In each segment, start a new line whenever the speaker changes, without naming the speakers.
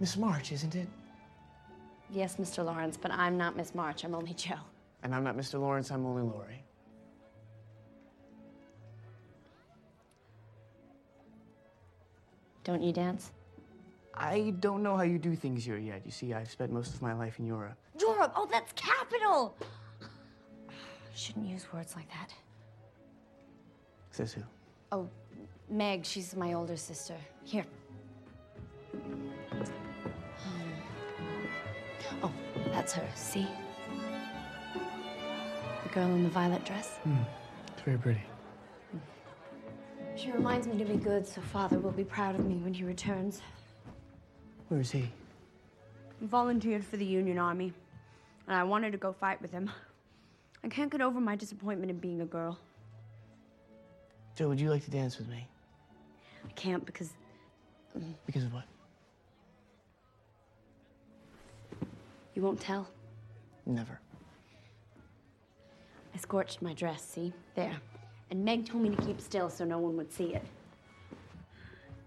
Miss March, isn't it?
Yes, Mr. Lawrence, but I'm not Miss March. I'm only Joe.
And I'm not Mr. Lawrence, I'm only Laurie.
Don't you dance?
I don't know how you do things here yet. You see, I've spent most of my life in Europe.
Europe! Oh, that's capital! Shouldn't use words like that.
Says who?
Oh, Meg, she's my older sister. Here. That's her, see? The girl in the violet dress? Hmm.
It's very pretty.
She reminds me to be good, so Father will be proud of me when he returns.
Where is he?
He volunteered for the Union Army, and I wanted to go fight with him. I can't get over my disappointment in being a girl.
Joe, would you like to dance with me?
I can't because
Because of what?
You won't tell.
Never.
I scorched my dress, see? There. And Meg told me to keep still so no one would see it.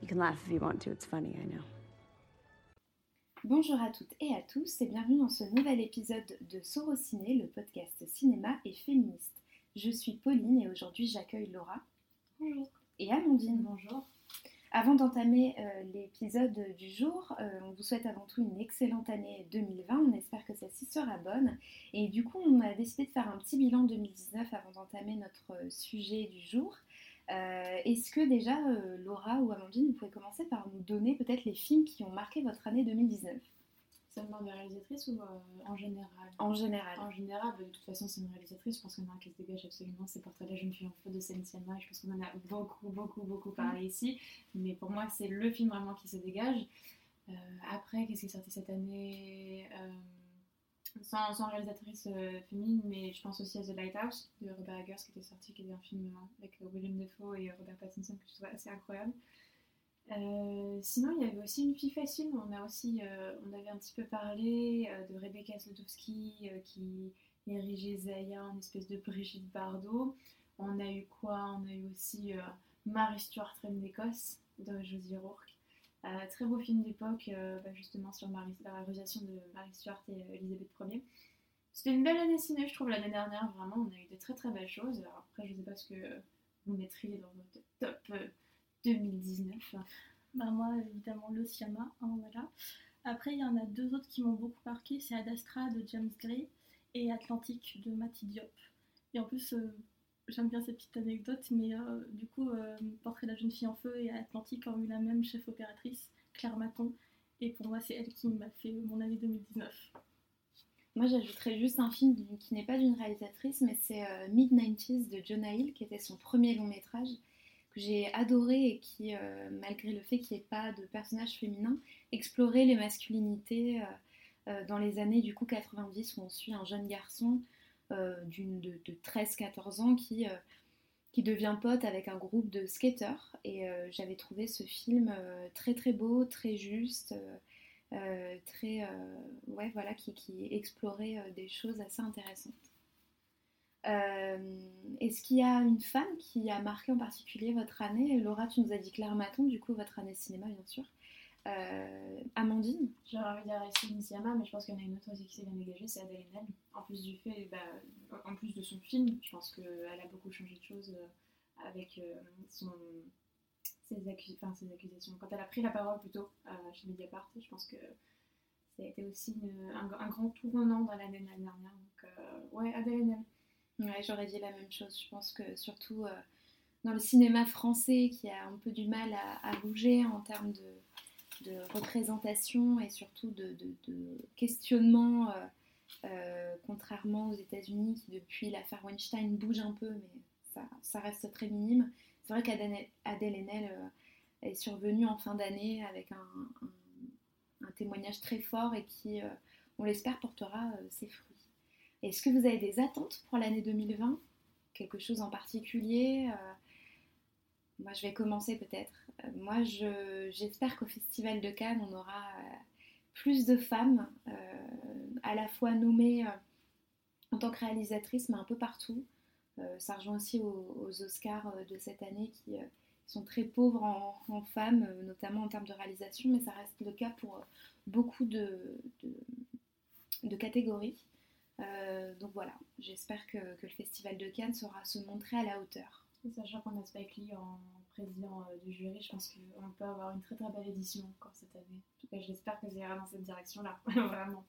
You can laugh if you want to, it's funny, I know.
Bonjour à toutes et à tous et bienvenue dans ce nouvel épisode de Sorociné, le podcast cinéma et féministe. Je suis Pauline et aujourd'hui j'accueille Laura. Bonjour. Et Amandine. Bonjour. Avant d'entamer euh, l'épisode du jour, euh, on vous souhaite avant tout une excellente année 2020. On espère que celle-ci sera bonne. Et du coup, on a décidé de faire un petit bilan 2019 avant d'entamer notre euh, sujet du jour. Est-ce que déjà, Laura ou Amandine, vous pouvez commencer par nous donner peut-être les films qui ont marqué votre année 2019
Seulement des réalisatrices ou euh, en général?
En général.
En général, bah, de toute façon, c'est une réalisatrice. Je pense qu'il y en a un qui se dégage absolument. C'est Portrait de la jeune fille en feu de Sciamma. Je pense qu'on en a beaucoup, beaucoup, beaucoup parlé ici. Mais pour moi, c'est le film vraiment qui se dégage. Euh, après, qu'est-ce qui est sorti cette année? Euh, sans, sans réalisatrice féminine, mais je pense aussi à The Lighthouse de Robert Eggers qui était sorti, qui était un film avec William Defoe et Robert Pattinson que je trouve assez incroyable. Euh, sinon, il y avait aussi une fille facile. On a aussi, euh, on avait un petit peu parlé euh, de Rebecca Slotowski qui érigeait Zaya en espèce de Brigitte Bardot. On a eu quoi? On a eu aussi Mary Stuart, Reine d'Écosse de Josie Rourke. Très beau film d'époque, bah, justement sur Marie- la réalisation de Mary Stuart et Elisabeth Ier. C'était une belle année ciné, je trouve, l'année dernière. Vraiment, on a eu de très très belles choses. Alors après, je ne sais pas ce que vous mettriez dans votre top 2019.
Bah moi, évidemment, le Siama, hein. Après, il y en a deux autres qui m'ont beaucoup marqué, c'est Ad Astra de James Gray et Atlantique de Matty Diop. Et en plus, euh, j'aime bien cette petite anecdote, mais euh, du coup, euh, Portrait de la jeune fille en feu et Atlantique ont eu la même chef opératrice, Claire Maton. Et pour moi, c'est elle qui m'a fait mon année 2019.
Moi, j'ajouterais juste un film qui n'est pas d'une réalisatrice, mais c'est euh, Mid-90s de Jonah Hill, qui était son premier long métrage, que j'ai adoré et qui, euh, malgré le fait qu'il n'y ait pas de personnage féminin, explorait les masculinités euh, euh, dans les années du coup 90, où on suit un jeune garçon de, de 13-14 ans qui, devient pote avec un groupe de skateurs. Et j'avais trouvé ce film très très beau, très juste. très ouais voilà qui, explorait des choses assez intéressantes. Euh, Est-ce qu'il y a une femme qui a marqué en particulier votre année? Laura, tu nous as dit Claire Maton, du coup votre année cinéma bien sûr. Euh, Amandine?
J'aurais envie de Céline Sciamma, mais je pense qu'il y en a une autre aussi qui s'est bien dégagée, c'est Adèle Haenel. En plus du fait, bah, en plus de son film, je pense qu'elle a beaucoup changé de choses euh, avec ses, accusations. Quand elle a pris la parole plutôt chez Mediapart, je pense que ça a été aussi un, grand tournant dans l'année dernière. Donc, ouais, Adèle Haenel.
Ouais, j'aurais dit la même chose. Je pense que surtout euh, dans le cinéma français qui a un peu du mal à, bouger en termes de, représentation et surtout de, questionnement, euh, euh, contrairement aux États-Unis qui depuis l'affaire Weinstein bougent un peu, mais ça, reste très minime. C'est vrai qu'Adèle Adèle Haenel est survenue en fin d'année avec un, témoignage très fort et qui, on l'espère, portera ses fruits. Est-ce que vous avez des attentes pour l'année 2020 Quelque chose en particulier Euh, Moi, je vais commencer peut-être. Euh, moi, je- j'espère qu'au Festival de Cannes, on aura euh, plus de femmes, à la fois nommées en tant que réalisatrices, mais un peu partout. Ça rejoint aussi aux, Oscars de cette année qui sont très pauvres en, femmes, notamment en termes de réalisation, mais ça reste le cas pour beaucoup de catégories. Euh, donc voilà, j'espère que, que, le Festival de Cannes saura se montrer à la hauteur.
Sachant qu'on a Spike Lee en président euh, du jury, je pense qu'on peut avoir une très très belle édition encore cette année. En tout cas, j'espère que ça ira dans cette direction-là, vraiment.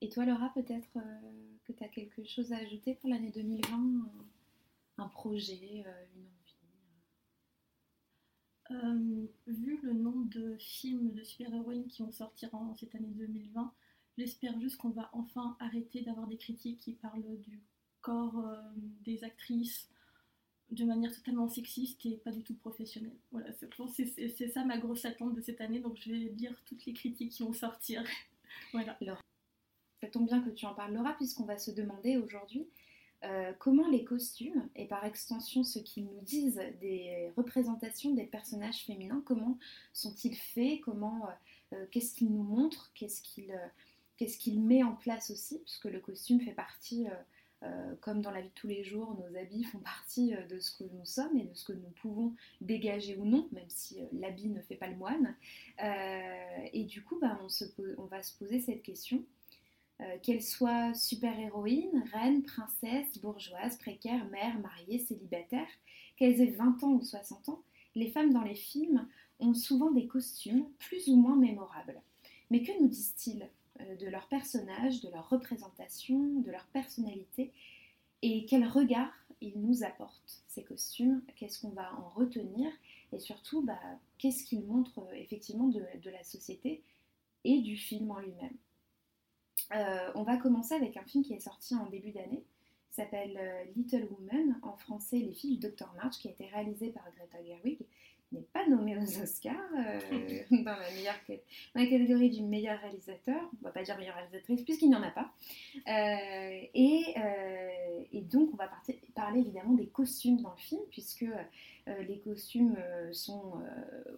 Et toi, Laura, peut-être euh, que tu as quelque chose à ajouter pour l'année 2020 Un, un projet, euh, une
envie euh, Vu le nombre de films de super-héroïnes qui vont sortir en cette année 2020, j'espère juste qu'on va enfin arrêter d'avoir des critiques qui parlent du corps des actrices de manière totalement sexiste et pas du tout professionnelle. Voilà, c'est ça ma grosse attente de cette année, donc je vais lire toutes les critiques qui vont sortir. voilà.
Alors, ça tombe bien que tu en parles, Laura, puisqu'on va se demander aujourd'hui euh, comment les costumes, et par extension ce qu'ils nous disent des représentations des personnages féminins, comment sont-ils faits, comment, euh, euh, qu'est-ce qu'ils nous montrent, qu'est-ce qu'ils qu'est-ce qu'il met en place aussi, puisque le costume fait partie, euh, comme dans la vie de tous les jours, nos habits font partie de ce que nous sommes et de ce que nous pouvons dégager ou non, même si l'habit ne fait pas le moine. et du coup, bah, on, va se poser cette question. Euh, qu'elles soient super-héroïnes, reines, princesses, bourgeoises, précaires, mères, mariées, célibataires, qu'elles aient 20 ans ou 60 ans, les femmes dans les films ont souvent des costumes plus ou moins mémorables. Mais que nous disent-ils? euh, de leurs personnages, de leur représentation, de leur personnalité et quel regard ils nous apportent, ces costumes, qu'est-ce qu'on va en retenir et surtout bah, qu'est-ce qu'ils montrent euh, effectivement de, la société et du film en lui-même. Euh, on va commencer avec un film qui est sorti en début d'année, s'appelle euh, Little Woman, en français Les filles du Dr March, qui a été réalisé par Greta Gerwig, n'est pas nommé aux Oscars euh, dans, la meilleure, catégorie du meilleur réalisateur, on va pas dire meilleure réalisatrice puisqu'il n'y en a pas. Euh, et, euh, et, donc on va parler évidemment des costumes dans le film puisque les costumes sont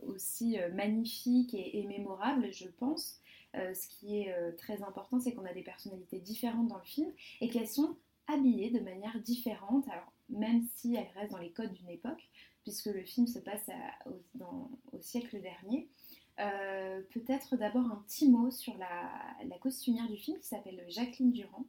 aussi magnifiques et, et, mémorables, je pense. ce qui est très important, c'est qu'on a des personnalités différentes dans le film et qu'elles sont habillées de manière différente, alors même si elles restent dans les codes d'une époque puisque le film se passe au, siècle dernier. Euh, Peut-être d'abord un petit mot sur la, costumière du film qui s'appelle Jacqueline Durand,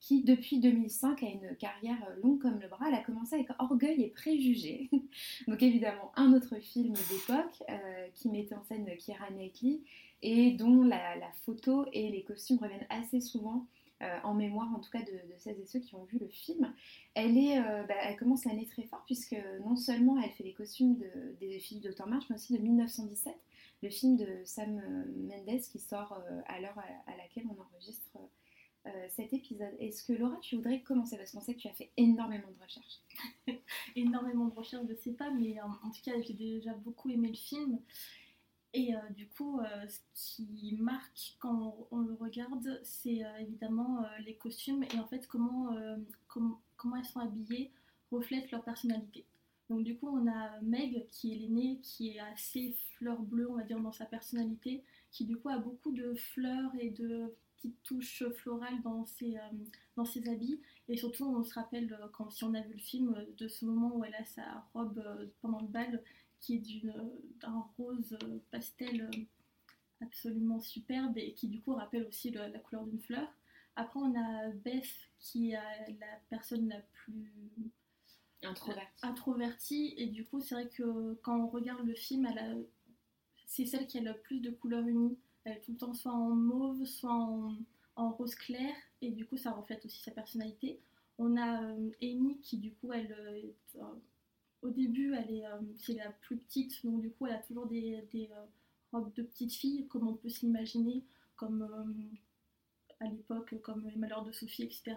qui depuis 2005 a une carrière longue comme le bras. Elle a commencé avec Orgueil et Préjugés, donc évidemment un autre film d'époque euh, qui mettait en scène Keira Knightley et dont la, photo et les costumes reviennent assez souvent en mémoire en tout cas de, celles et ceux qui ont vu le film. Elle, est, euh, bah, elle commence l'année très fort puisque non seulement elle fait les costumes de, des filles de. March, mais aussi de 1917, le film de Sam euh, Mendes qui sort euh, à l'heure à, laquelle on enregistre euh, cet épisode. Est-ce que Laura, tu voudrais commencer? Parce qu'on sait que tu as fait énormément de recherches.
énormément de recherches, je ne sais pas, mais en tout cas j'ai déjà beaucoup aimé le film. Et euh, du coup, euh, ce qui marque quand on, le regarde, c'est euh, évidemment les costumes et en fait comment, com comment elles sont habillées reflètent leur personnalité. Donc du coup, on a Meg qui est l'aînée, qui est assez fleur bleue, on va dire, dans sa personnalité, qui du coup a beaucoup de fleurs et de petites touches florales dans ses, dans ses habits. Et surtout, on se rappelle, quand, si on a vu le film, de ce moment où elle a sa robe pendant le bal qui est d'un rose pastel absolument superbe et qui du coup rappelle aussi le, la couleur d'une fleur. Après on a Beth qui est la personne la plus
introvertie,
introvertie et du coup c'est vrai que quand on regarde le film, c'est celle qui a le plus de couleurs unies. Elle est tout le temps soit en mauve, soit en, en rose clair et du coup ça reflète aussi sa personnalité. On a euh, Amy qui du coup elle est au début, elle est, euh, c'est la plus petite, donc du coup, elle a toujours des, euh, robes de petite fille, comme on peut s'imaginer, comme euh, à l'époque, comme les malheurs de Sophie, etc.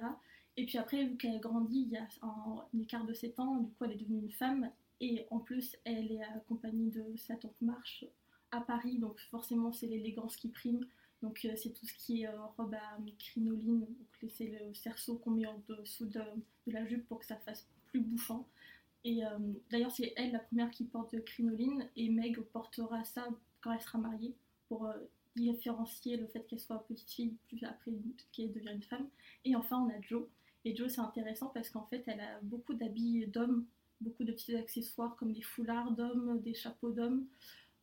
Et puis après, vu qu'elle a grandi, il y a un, un, écart de 7 ans, du coup, elle est devenue une femme, et en plus, elle est accompagnée de sa tante Marche à Paris, donc forcément, c'est l'élégance qui prime. Donc c'est tout ce qui est robe à crinoline, donc c'est le cerceau qu'on met en dessous de, de la jupe pour que ça fasse plus bouffant. Et euh, d'ailleurs, c'est elle la première qui porte de crinoline et Meg portera ça quand elle sera mariée pour euh, différencier le fait qu'elle soit petite fille plus après qu'elle devient une femme. Et enfin, on a Jo. Et Jo, c'est intéressant parce qu'en fait, elle a beaucoup d'habits d'hommes, beaucoup de petits accessoires comme des foulards d'hommes, des chapeaux d'hommes.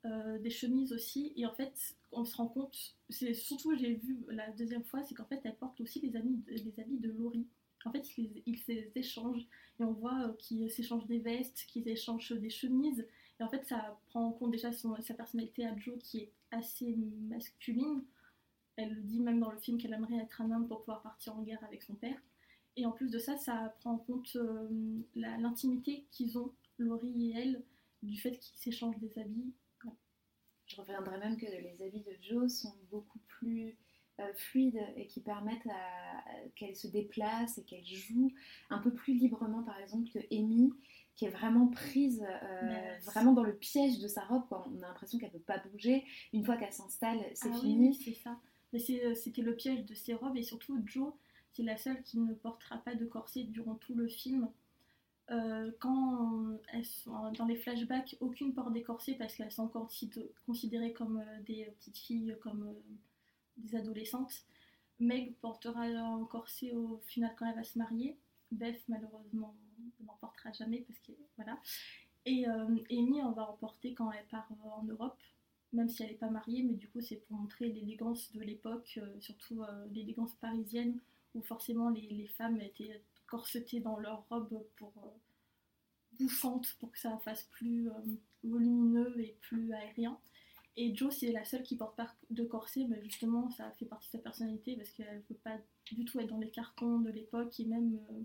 euh, des chemises aussi. Et en fait, on se rend compte, c'est surtout j'ai vu la deuxième fois, c'est qu'en fait, elle porte aussi les, les habits de Laurie. En fait, ils, ils s'échangent et on voit euh, qu'ils s'échangent des vestes, qu'ils échangent des chemises. Et en fait, ça prend en compte déjà sa personnalité à Joe qui est assez masculine. Elle dit même dans le film qu'elle aimerait être un homme pour pouvoir partir en guerre avec son père. Et en plus de ça, ça prend en compte euh, l'intimité qu'ils ont, Laurie et elle, du fait qu'ils s'échangent des habits.
Je reviendrai même que les habits de Joe sont beaucoup plus fluides et qui permettent à, qu'elle se déplace et qu'elle joue un peu plus librement, par exemple, que Amy, qui est vraiment prise euh, vraiment dans le piège de sa robe. Quoi. On a l'impression qu'elle ne peut pas bouger. Une fois qu'elle s'installe, c'est
ah
fini.
Oui, c'est ça. Mais c'était le piège de ses robes et surtout Joe c'est la seule qui ne portera pas de corset durant tout le film. Euh, quand elles sont dans les flashbacks, aucune porte des corsets parce qu'elles sont encore considérées comme euh, des petites filles, comme euh, des adolescentes. Meg portera un corset au final quand elle va se marier. Beth malheureusement n'en portera jamais parce que voilà. Et Amy on va en porter quand elle part en Europe, même si elle n'est pas mariée, mais du coup c'est pour montrer l'élégance de l'époque, surtout l'élégance parisienne où forcément les, femmes étaient corsetées dans leurs robes pour euh, bouffantes pour que ça fasse plus euh, volumineux et plus aérien. Et Jo, c'est la seule qui porte pas de corset, mais justement, ça fait partie de sa personnalité parce qu'elle ne veut pas du tout être dans les cartons de l'époque et même euh,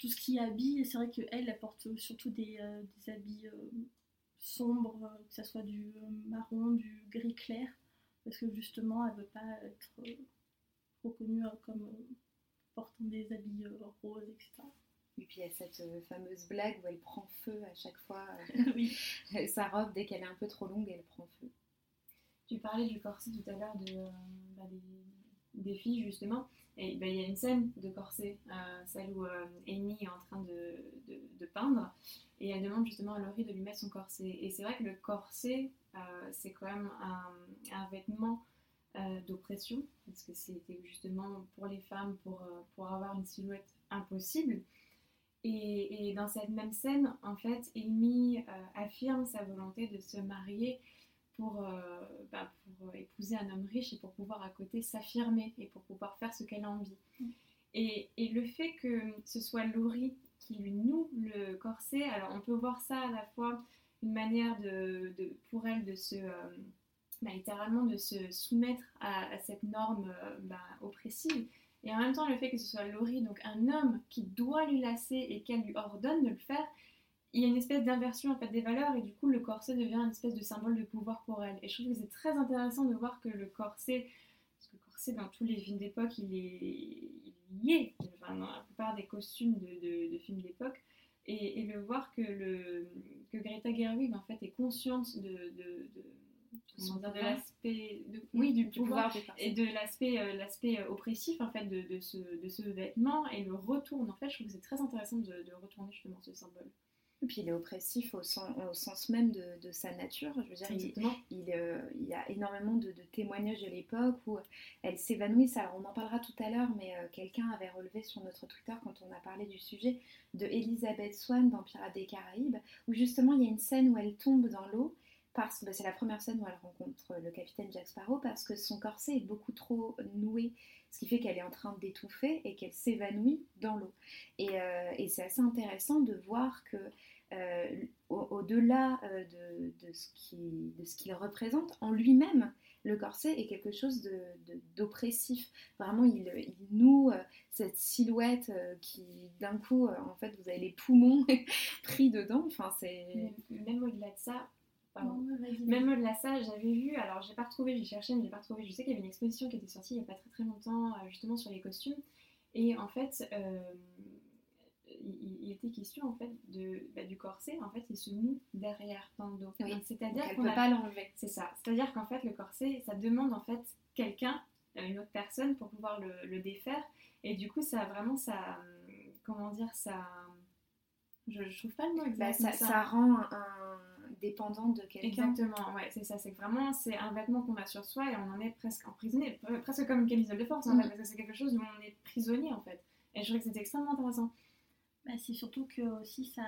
tout ce qui habille. C'est vrai qu'elle, elle porte surtout des, des habits sombres, que ce soit du marron, du gris clair, parce que justement, elle ne veut pas être reconnue comme euh, portant des habits euh, roses, etc.
Et puis il y a cette euh, fameuse blague où elle prend feu à chaque fois.
oui.
Sa robe, dès qu'elle est un peu trop longue, elle prend feu.
Tu parlais du corset tout à l'heure de, bah, des, filles, justement. Bah, il y a une scène de corset, celle où Amy est en train de, de, peindre. Et elle demande justement à Laurie de lui mettre son corset. Et c'est vrai que le corset, c'est quand même un, vêtement euh, d'oppression, parce que c'était justement pour les femmes pour, euh, pour avoir une silhouette impossible. Et, dans cette même scène, en fait, Amy euh, affirme sa volonté de se marier pour, bah, pour épouser un homme riche et pour pouvoir à côté s'affirmer et pour pouvoir faire ce qu'elle a envie. Mm. Et, et, le fait que ce soit Laurie qui lui noue le corset, alors on peut voir ça à la fois une manière de, de pour elle de se bah, littéralement de se soumettre à, cette norme euh, bah, oppressive. Et en même temps, le fait que ce soit Laurie, donc un homme qui doit lui lasser et qu'elle lui ordonne de le faire, il y a une espèce d'inversion en fait des valeurs et du coup le corset devient une espèce de symbole de pouvoir pour elle. Et je trouve que c'est très intéressant de voir que le corset, parce que le corset dans tous les films d'époque il est, lié, enfin, dans la plupart des costumes de, films d'époque, et, le voir que, le, que Greta Gerwig en fait est consciente de de l'aspect oui du pouvoir, et de l'aspect euh, l'aspect euh, oppressif en fait de, de, ce, de ce vêtement et le retourne. En fait je trouve que c'est très intéressant de, de, retourner justement ce symbole
et puis il est oppressif au sens, au sens même de, de, sa nature. Je veux dire, il, il, euh, il, y a énormément de, témoignages de l'époque où elle s'évanouit. Alors on en parlera tout à l'heure, mais quelqu'un avait relevé sur notre Twitter quand on a parlé du sujet de Elizabeth Swan dans Pirates des Caraïbes, où justement il y a une scène où elle tombe dans l'eau bah, c'est la première scène où elle rencontre le capitaine Jack Sparrow parce que son corset est beaucoup trop noué, ce qui fait qu'elle est en train d'étouffer et qu'elle s'évanouit dans l'eau. Et, euh, c'est assez intéressant de voir que euh, au-delà euh, de, ce qu'il représente, en lui-même, le corset est quelque chose d'oppressif. Vraiment, il, noue cette silhouette qui, d'un coup, en fait, vous avez les poumons pris dedans. Enfin.
Même au-delà de ça, même au-delà de ça, j'avais vu, alors j'ai pas retrouvé, j'ai cherché, mais j'ai pas retrouvé. Je sais qu'il y avait une exposition qui était sortie il y a pas très très longtemps, euh, justement sur les costumes. Et en fait, euh, il, était question en fait de, bah, du corset, en fait, il se noue derrière dans le dos.
C'est-à-dire qu'on peut pas l'enlever.
C'est ça. C'est-à-dire qu'en fait, le corset, ça demande en fait quelqu'un, euh, une autre personne, pour pouvoir le, le, défaire. Et du coup, ça vraiment, ça, comment dire, ça, je, je trouve pas le mot exact.
Bah, ça, ça, rend un dépendant de quelqu'un.
Exactement, ouais, c'est ça. C'est vraiment c'est un vêtement qu'on a sur soi et on en est presque emprisonné, presque comme une camisole de force, en mm. fait, parce que c'est quelque chose où on est prisonnier en fait. Et je trouve que c'est extrêmement intéressant.
Bah, c'est surtout que aussi ça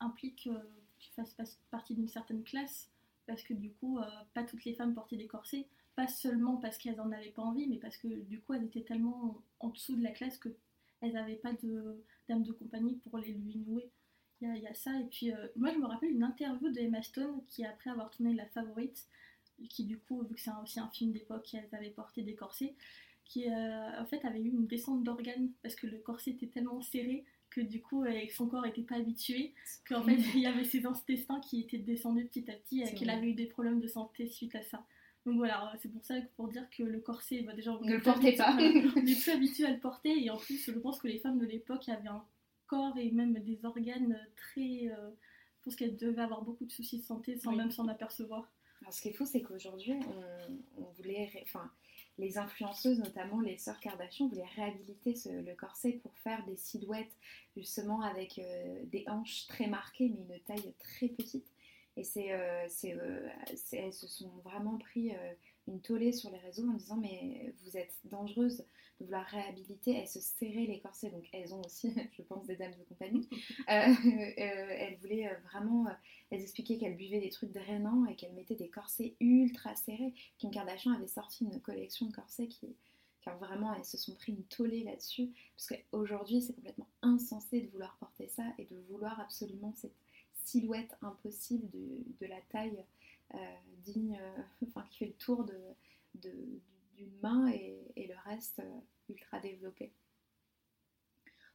implique que tu fasses partie d'une certaine classe. parce que du coup, euh, pas toutes les femmes portaient des corsets, pas seulement parce qu'elles n'en avaient pas envie, mais parce que du coup, elles étaient tellement en dessous de la classe qu'elles n'avaient pas de dame de compagnie pour les lui nouer. Il y, a ça. Et puis, euh, moi, je me rappelle une interview de Emma Stone qui, après avoir tourné La Favorite, qui du coup, vu que c'est aussi un film d'époque, elles avaient porté des corsets, qui euh, en fait avait eu une descente d'organes parce que le corset était tellement serré que du coup son corps n'était pas habitué, qu'en fait il y avait ses intestins qui étaient descendus petit à petit et qu'elle avait eu des problèmes de santé suite à ça. Donc voilà, c'est pour ça que pour dire que le corset, bah déjà,
ne le portez pas.
on n'est plus habitué à le porter et en plus, je pense que les femmes de l'époque avaient un corps et même des organes très. Euh, je pense qu'elles devaient avoir beaucoup de soucis de santé sans même s'en apercevoir.
Alors, ce qui est fou, c'est qu'aujourd'hui, on, voulait. Enfin, les influenceuses, notamment les sœurs Kardashian, voulaient réhabiliter le corset pour faire des silhouettes, justement, avec euh, des hanches très marquées, mais une taille très petite. Et c'est, euh, euh, elles se sont vraiment pris une tollée sur les réseaux en disant mais vous êtes dangereuse vouloir réhabiliter, elles se serraient les corsets, donc elles ont aussi, je pense, des dames de compagnie. Euh, euh, elles voulaient vraiment, euh, elles expliquaient qu'elles buvaient des trucs drainants et qu'elles mettaient des corsets ultra serrés. Kim Kardashian avait sorti une collection de corsets qui, car vraiment elles se sont pris une tollée là-dessus, parce qu'aujourd'hui c'est complètement insensé de vouloir porter ça et de vouloir absolument cette silhouette impossible de, la taille digne, enfin qui fait le tour de, d'une main et, le reste euh, ultra développé.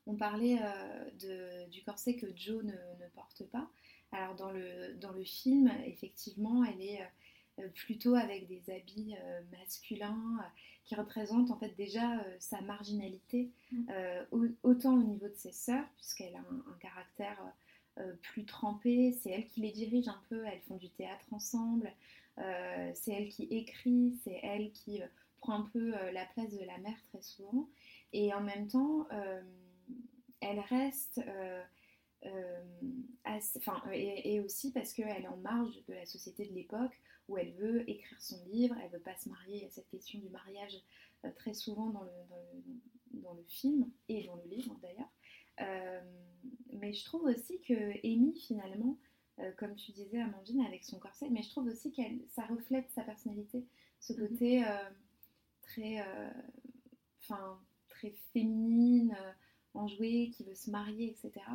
On parlait euh, du corset que Joe ne, porte pas. Alors dans le, dans le film, effectivement, elle est euh, plutôt avec des habits masculins qui représentent en fait déjà sa marginalité, mm. autant au niveau de ses sœurs, puisqu'elle a un, caractère plus trempé, c'est elle qui les dirige un peu, elles font du théâtre ensemble, c'est elle qui écrit, c'est elle qui prend un peu euh, la place de la mère très souvent. Et en même temps, euh, elle reste... Euh, enfin, et, aussi parce qu'elle est en marge de la société de l'époque où elle veut écrire son livre, elle veut pas se marier. Il y a cette question du mariage très souvent dans le, dans le, film et dans le livre d'ailleurs. mais je trouve aussi que Amy finalement, comme tu disais Amandine avec son corset, mais je trouve aussi que ça reflète sa personnalité, ce mm-hmm. côté très, euh, enfin, très féminine, euh, enjouée, qui veut se marier, etc.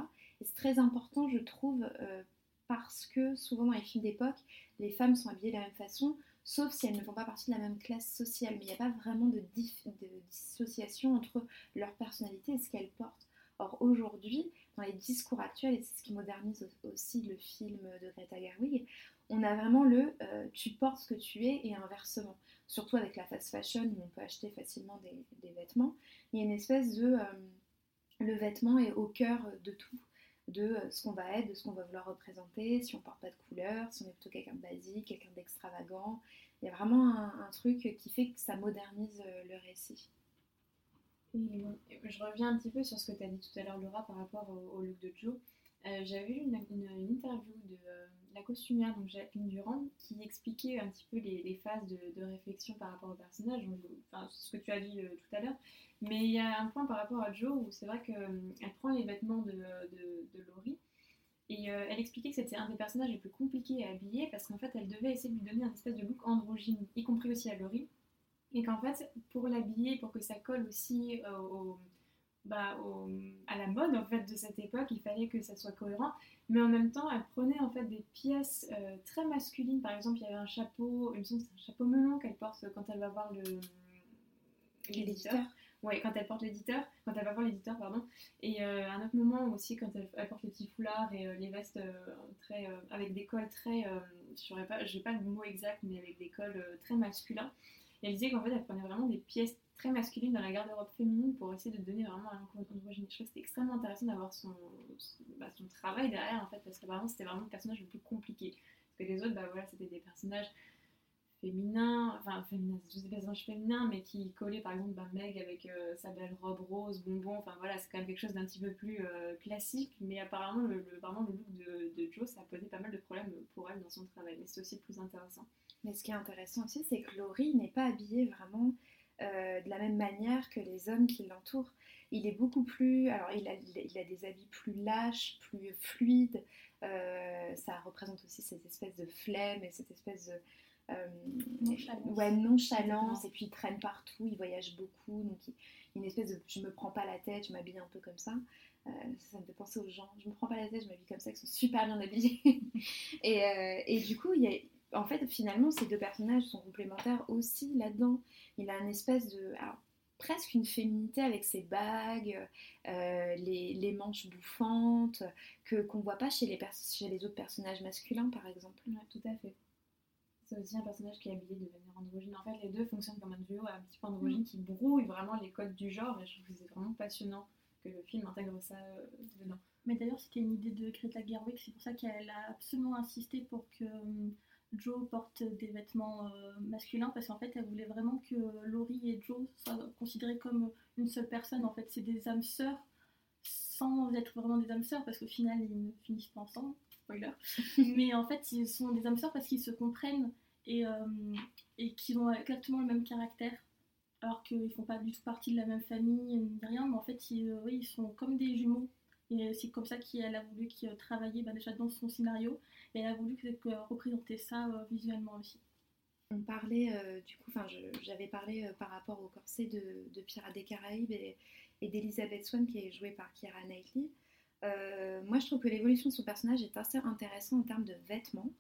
Et c'est très important, je trouve, euh, parce que souvent dans les films d'époque, les femmes sont habillées de la même façon, sauf si elles ne font pas partie de la même classe sociale. Mais il n'y a pas vraiment de, dissociation entre leur personnalité et ce qu'elles portent. Or aujourd'hui, dans les discours actuels, et c'est ce qui modernise aussi le film de Greta Gerwig, on a vraiment le tu portes ce que tu es et inversement surtout avec la fast fashion où on peut acheter facilement des, vêtements, il y a une espèce de... Euh, le vêtement est au cœur de tout, de euh, ce qu'on va être, de ce qu'on va vouloir représenter, si on porte pas de couleur, si on est plutôt quelqu'un de basique, quelqu'un d'extravagant. Il y a vraiment un, truc qui fait que ça modernise euh, le récit.
je reviens un petit peu sur ce que tu as dit tout à l'heure, Laura, par rapport au, look de Joe. J'avais vu une, interview de la costumière, donc Jacqueline Durand, qui expliquait un petit peu les, phases de, réflexion par rapport au personnage, enfin, ce que tu as dit euh, tout à l'heure. Mais il y a un point par rapport à Joe où c'est vrai qu'elle euh, prend les vêtements de, Laurie et euh, elle expliquait que c'était un des personnages les plus compliqués à habiller parce qu'en fait elle devait essayer de lui donner un espèce de look androgyne, y compris aussi à Laurie. Et qu'en fait, pour l'habiller, pour que ça colle aussi au bah, à la mode en fait de cette époque, il fallait que ça soit cohérent, mais en même temps elle prenait en fait des pièces euh, très masculines, par exemple il y avait un chapeau, une c'est un chapeau melon qu'elle porte quand elle va voir le l'éditeur. Ouais, quand elle porte l'éditeur, quand elle va voir l'éditeur, pardon. Et euh, un autre moment aussi quand elle, porte le petit foulard et euh, les vestes très avec des cols très, je n'ai pas, pas le mot exact, mais avec des cols très masculins. Et elle disait qu'en fait elle prenait vraiment des pièces très masculine dans la garde-robe féminine pour essayer de donner vraiment un androgyne. Je trouve que c'était extrêmement intéressant d'avoir son, bah, son, travail derrière en fait, parce que vraiment c'était vraiment le personnage le plus compliqué. Parce que les autres, bah voilà, c'était des personnages féminins, enfin féminins, tous des personnages féminins, mais qui collaient par exemple bah, Meg avec euh, sa belle robe rose, bonbon, enfin voilà, c'est quand même quelque chose d'un petit peu plus euh, classique, mais apparemment le, vraiment le look de, de Joe, ça posé pas mal de problèmes pour elle dans son travail, mais c'est aussi le plus intéressant.
Mais ce qui est intéressant aussi, c'est que Laurie n'est pas habillée vraiment de la même manière que les hommes qui l'entourent. Il est beaucoup plus. Alors, il a, il a des habits plus lâches, plus fluides. ça représente aussi cette espèce de flemme et cette espèce de
euh, nonchalance.
Ouais, nonchalance, et puis il traîne partout, il voyage beaucoup, donc il, une espèce de je me prends pas la tête, je m'habille un peu comme ça. Euh, ça me fait penser aux gens, je me prends pas la tête, je m'habille comme ça, ils sont super bien habillés. et, euh, et, du coup, il y a, en fait, finalement, ces deux personnages sont complémentaires aussi là-dedans. Il a une espèce de. Alors, presque une féminité avec ses bagues, euh, les, les, manches bouffantes, que qu'on voit pas chez les, chez les autres personnages masculins, par exemple.
Ouais, tout à fait c'est aussi un personnage qui est habillé de manière androgyne. En fait, les deux fonctionnent comme un duo un petit peu androgyne mm. qui brouille vraiment les codes du genre et je trouve que c'est vraiment passionnant que le film intègre ça euh, dedans.
Mais d'ailleurs, c'était une idée de Greta Gerwig, c'est pour ça qu'elle a absolument insisté pour que euh, Joe porte des vêtements euh, masculins parce qu'en fait, elle voulait vraiment que Laurie et Joe soient considérés comme une seule personne. En fait, c'est des âmes sœurs sans être vraiment des âmes sœurs parce qu'au final, ils ne finissent pas ensemble. Spoiler. Mais en fait, ils sont des âmes sœurs parce qu'ils se comprennent et, euh, et qui ont exactement le même caractère, alors qu'ils font pas du tout partie de la même famille ni rien, mais en fait ils, euh, ils sont comme des jumeaux. Et c'est comme ça qu'elle a voulu qu travailler bah, déjà dans son scénario, et elle a voulu représenter ça euh, visuellement aussi.
On parlait, du coup, j'avais parlé par rapport au corset de, de Pirates des Caraïbes et, et d'Elizabeth Swan qui est jouée par Kira Knightley. moi, je trouve que l'évolution de son personnage est assez intéressante en termes de vêtements.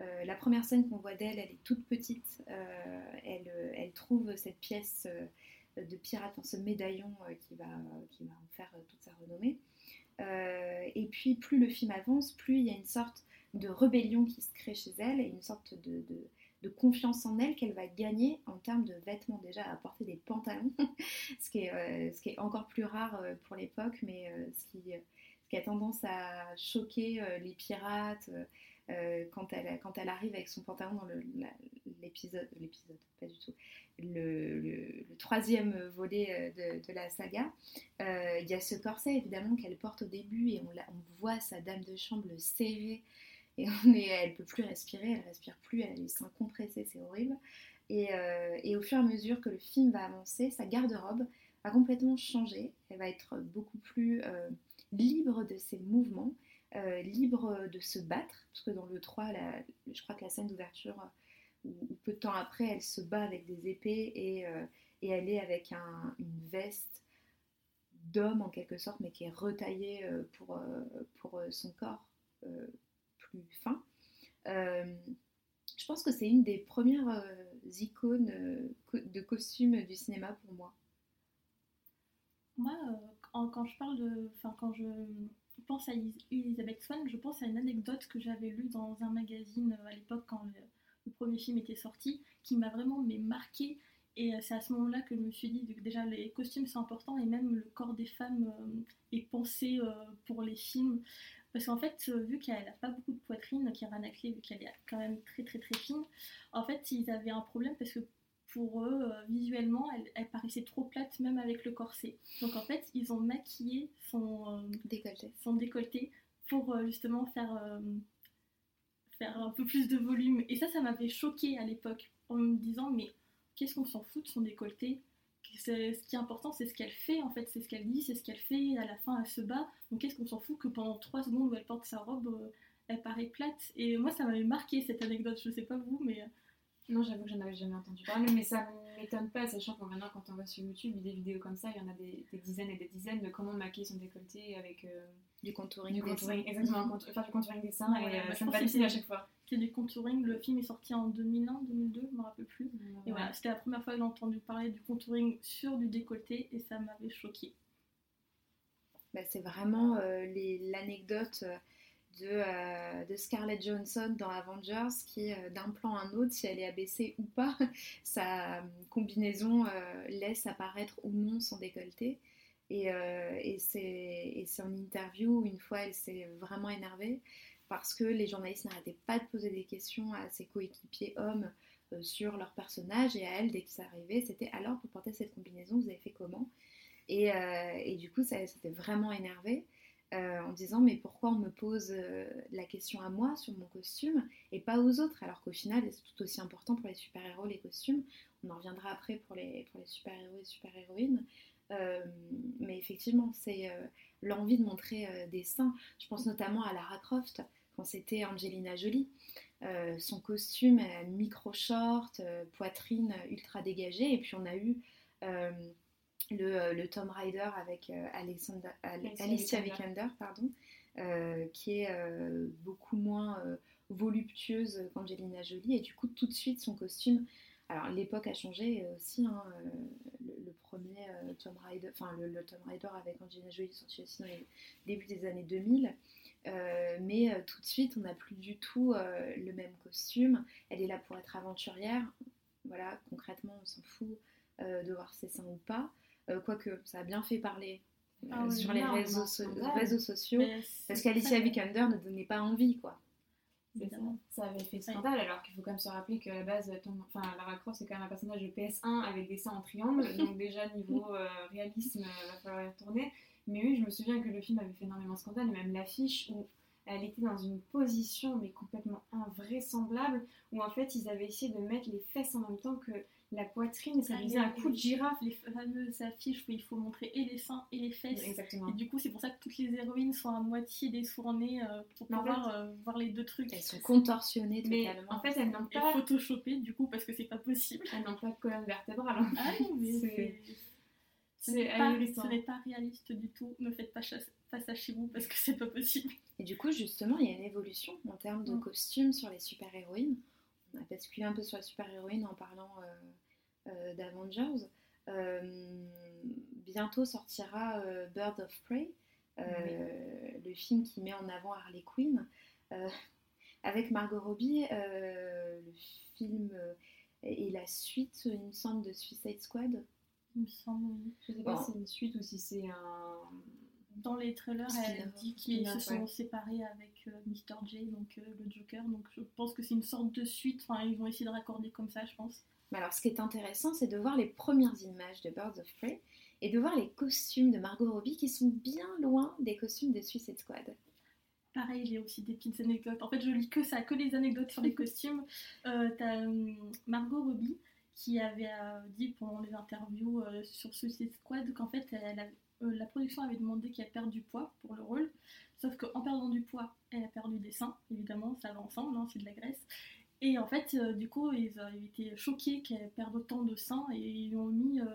Euh, la première scène qu'on voit d'elle, elle est toute petite. Euh, euh, elle, trouve cette pièce de pirate, ce médaillon qui, va, qui va en faire toute sa renommée. Et puis, plus le film avance, plus il y a une sorte de rébellion qui se crée chez elle et une sorte de, confiance en elle qu'elle va gagner en termes de vêtements. Déjà, à porter des pantalons, ce, qui est, ce qui est encore plus rare pour l'époque, mais ce qui a tendance à choquer les pirates. Euh, quand, elle, arrive avec son pantalon dans l'épisode, l'épisode, pas du tout, le, troisième volet euh, de, la saga, euh, il y a ce corset évidemment qu'elle porte au début et on, voit sa dame de chambre le serrer et on est, elle peut plus respirer, elle respire plus, elle a les seins c'est horrible. Et, au fur et à mesure que le film va avancer, sa garde-robe va complètement changer, elle va être beaucoup plus libre de ses mouvements euh, libre de se battre, parce que dans le 3, je crois que la scène d'ouverture, ou, peu de temps après, elle se bat avec des épées et, euh, et elle est avec une veste d'homme en quelque sorte, mais qui est retaillée euh, pour, pour son corps plus fin. je pense que c'est une des premières icônes de costumes du cinéma pour moi.
Moi, quand je parle de. Enfin, quand je pense à Elizabeth Swan, je pense à une anecdote que j'avais lue dans un magazine euh, à l'époque quand le, premier film était sorti, qui m'a vraiment mais, marqué. Et euh, c'est à ce moment-là que je me suis dit que déjà les costumes sont importants et même le corps des femmes euh, est pensé pour les films. Parce qu'en fait, vu qu'elle n'a pas beaucoup de poitrine, Kira Knightley, vu qu'elle est quand même très très très fine, en fait, ils avaient un problème parce que pour eux, euh, visuellement, elle, paraissait trop plate même avec le corset. Donc en fait, ils ont maquillé son euh,
décolleté,
son décolleté pour euh, justement faire, faire un peu plus de volume. Et ça, ça m'avait choqué à l'époque en me disant mais qu'est-ce qu'on s'en fout de son décolleté? Ce qui est important, c'est ce qu'elle fait, en fait, c'est ce qu'elle dit, c'est ce qu'elle fait, à la fin, elle se bat. Donc, qu'est-ce qu'on s'en fout que pendant trois secondes où elle porte sa robe, elle paraît plate? Et moi, ça m'avait marqué cette anecdote, je sais pas vous, mais
non, j'avoue que j'en avais jamais entendu parler, mais ça m'étonne pas, sachant que maintenant, quand on voit sur YouTube des vidéos comme ça, il y en a des, dizaines et des dizaines de comment maquiller son décolleté avec euh,
du contouring.
Du contouring, exactement, faire du contouring des seins, et euh, ça me fascine à chaque fois.
C'est du contouring, le film est sorti en 2001, 2002, je me rappelle plus. Et voilà, c'était la première fois que j'ai entendu parler du contouring sur du décolleté, et ça m'avait choqué.
Bah, c'est vraiment euh, l'anecdote euh, de, Scarlett Johansson dans Avengers qui, euh, d'un plan à un autre, si elle est abaissée ou pas, sa combinaison euh, laisse apparaître ou non son décolleté. Et, et c'est en interview, une fois, elle s'est vraiment énervée parce que les journalistes n'arrêtaient pas de poser des questions à ses coéquipiers hommes sur leur personnage et à elle, dès que ça arrivait, c'était alors pour porter cette combinaison, vous avez fait comment? Et, et, du coup, ça s'était vraiment énervé. Euh, en disant mais pourquoi on me pose euh, la question à moi sur mon costume et pas aux autres? Alors qu'au final c'est tout aussi important pour les super-héros les costumes on en reviendra après pour les, super-héros et super-héroïnes. Euh, mais effectivement, c'est l'envie de montrer des seins. Je pense notamment à Lara Croft, quand c'était Angelina Jolie. son costume, micro-short, poitrine ultra dégagée. Et puis on a eu le, le, Tom Rider avec Alexander, Alicia Vikander, pardon, qui est beaucoup moins voluptueuse qu'Angelina Jolie. Et du coup, tout de suite, son costume alors l'époque a changé aussi. Hein, euh, le, premier euh, Tom Rider, enfin le, Tom Rider avec Angelina Jolie sorti aussi dans les débuts des années 2000. Euh, mais tout de suite, on n'a plus du tout le même costume. Elle est là pour être aventurière. Voilà, concrètement, on s'en fout de voir ses seins ou pas. Quoique, ça a bien fait parler ah sur les réseaux, réseaux, sociaux. Parce qu'Alicia Vikander ne donnait pas envie, quoi.
Ça. avait fait scandale, alors qu'il faut quand même se rappeler qu'à la base, enfin, Lara Croft c'est quand même un personnage de PS1 avec des seins en triangle, donc déjà niveau euh, réalisme, il euh, va falloir y retourner. Mais oui, je me souviens que le film avait fait énormément scandale, même l'affiche où elle était dans une position mais complètement invraisemblable, où en fait ils avaient essayé de mettre les fesses en même temps que la poitrine, ça faisait un coup de girafe.
Les fameuses affiches où il faut montrer et les seins et les fesses.
Exactement.
Et du coup, c'est pour ça que toutes les héroïnes sont à moitié détournées euh, pour pouvoir euh, voir les deux trucs.
Elles sont contorsionnées
totalement. Mais en fait, elles n'ont pas.
photoshopées du coup parce que c'est pas possible.
Elles n'ont pas de colonne vertébrale.
Ah non, mais c'est. Ce n'est pas, réaliste du tout. Ne faites pas, ça chez vous parce que c'est pas possible.
Et du coup, justement, il y a une évolution en termes de mm. costumes sur les super-héroïnes. On a basculé un peu sur les super-héroïnes en parlant euh, euh, d'Avengers. Euh, bientôt sortira Bird of Prey, le film qui met en avant Harley Quinn. avec Margot Robbie, le film est la suite, il me semble, de Suicide Squad.
Il me semble,
Je sais pas si c'est une suite ou si c'est un
dans les trailers, elle dit qu'ils se sont séparés avec euh, Mr. J, donc euh, le Joker. Donc je pense que c'est une sorte de suite. Enfin, ils vont essayer de raccorder comme ça, je pense.
Mais alors, ce qui est intéressant, c'est de voir les premières images de Birds of Prey et de voir les costumes de Margot Robbie qui sont bien loin des costumes de Suicide Squad.
Pareil, il y a aussi des petites anecdotes. En fait, je lis que ça, que les anecdotes sur les costumes. Euh, T'as euh, Margot Robbie qui avait dit pendant les interviews sur Suicide Squad qu'en fait, elle avait euh, la production avait demandé qu'elle perde du poids pour le rôle. Sauf qu'en perdant du poids, elle a perdu des seins, évidemment, ça va ensemble, hein, c'est de la graisse. Et en fait, euh, du coup, ils avaient été choqués qu'elle perde autant de seins et ils lui ont mis euh,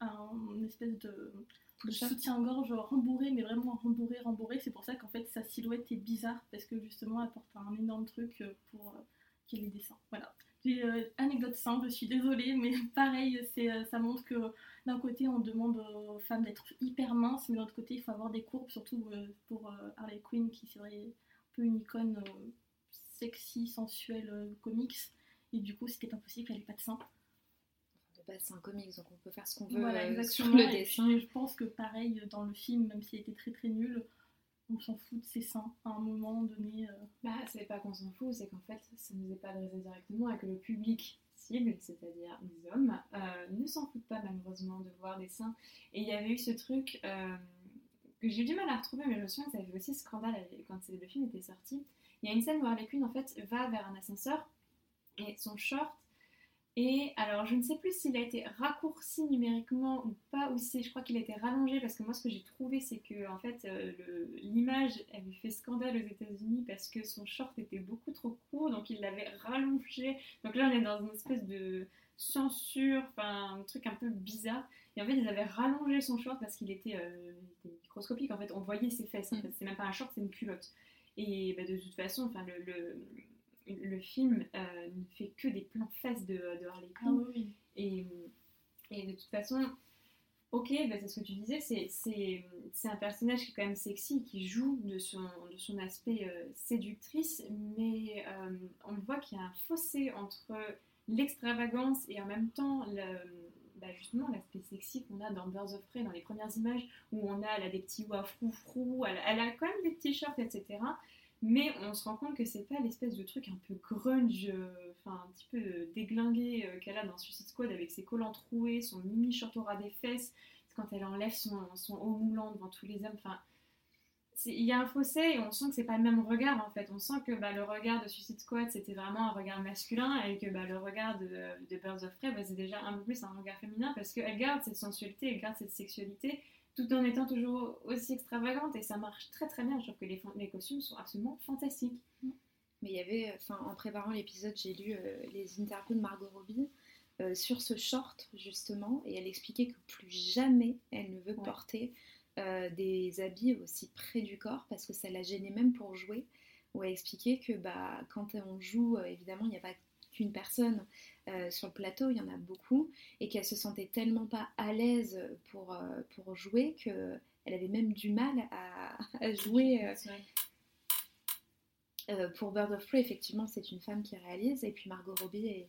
un espèce de, soutien-gorge rembourré, mais vraiment rembourré, rembourré. C'est pour ça qu'en fait, sa silhouette est bizarre parce que justement, elle porte un énorme truc pour qu'elle ait des seins. Voilà. J'ai euh, anecdote simple, je suis désolée, mais pareil, c'est, euh, ça montre que d'un côté on demande aux femmes d'être hyper minces, mais de l'autre côté il faut avoir des courbes, surtout euh, pour Harley Quinn qui serait un peu une icône sexy, sensuelle, comics. Et du coup c'était pas possible, elle n'ait pas de sein.
De base c'est un comics, donc on peut faire ce qu'on veut voilà, sur le dessin.
je pense que pareil dans le film, même s'il était très très nul, on s'en fout de ses seins à un moment donné. Euh.
Bah, c'est pas qu'on s'en fout, c'est qu'en fait, ça nous est pas adressé directement et que le public cible, c'est-à-dire les hommes, euh, ne s'en foutent pas malheureusement de voir des seins. Et il y avait eu ce truc euh, que j'ai eu du mal à retrouver, mais je me souviens que ça avait aussi scandale quand le film était sorti. Il y a une scène où Harley Quinn en fait va vers un ascenseur et son short et alors, je ne sais plus s'il a été raccourci numériquement ou pas, ou si je crois qu'il a été rallongé, parce que moi, ce que j'ai trouvé, c'est que en fait, euh, l'image avait fait scandale aux États-Unis parce que son short était beaucoup trop court, donc il l'avait rallongé. Donc là, on est dans une espèce de censure, enfin, un truc un peu bizarre. Et en fait, ils avaient rallongé son short parce qu'il était, euh, microscopique. En fait, on voyait ses fesses. En mm. fait, c'est même pas un short, c'est une culotte. Et bah, de toute façon, enfin, le le film euh, ne fait que des plans fesses de, de Harley Quinn.
Ah
et, et, de toute façon, ok, bah, c'est ce que tu disais, c'est un personnage qui est quand même sexy, qui joue de son, de son aspect euh, séductrice, mais euh, on voit qu'il y a un fossé entre l'extravagance et en même temps bah, justement l'aspect sexy qu'on a dans Birds of Prey, dans les premières images où on a, elle a des petits wafrou elle, elle a quand même des petits shorts, etc. Mais on se rend compte que c'est pas l'espèce de truc un peu grunge, euh, un petit peu déglingué euh, qu'elle a dans Suicide Squad avec ses collants troués, son mini short des fesses, quand elle enlève son, son haut moulant devant tous les hommes. Enfin, il y a un fossé et on sent que c'est pas le même regard en fait. On sent que bah, le regard de Suicide Squad c'était vraiment un regard masculin et que bah, le regard de, de Birds of Prey bah, c'est déjà un peu plus un regard féminin parce qu'elle garde cette sensualité, elle garde cette sexualité tout en étant toujours aussi extravagante et ça marche très très bien. Je trouve que les, costumes sont absolument fantastiques.
Mais il y avait, enfin, en préparant l'épisode, j'ai lu euh, les interviews de Margot Robbie euh, sur ce short justement, et elle expliquait que plus jamais elle ne veut
Ouais.
porter euh, des habits aussi près du corps parce que ça la gênait même pour jouer. Où elle expliquait que bah, quand on joue, évidemment, il n'y a pas qu'une personne euh, sur le plateau, il y en a beaucoup, et qu'elle se sentait tellement pas à l'aise pour, euh, pour jouer que elle avait même du mal à, à jouer. euh, pour Bird of Prey, effectivement, c'est une femme qui réalise. Et puis Margot Robbie, est,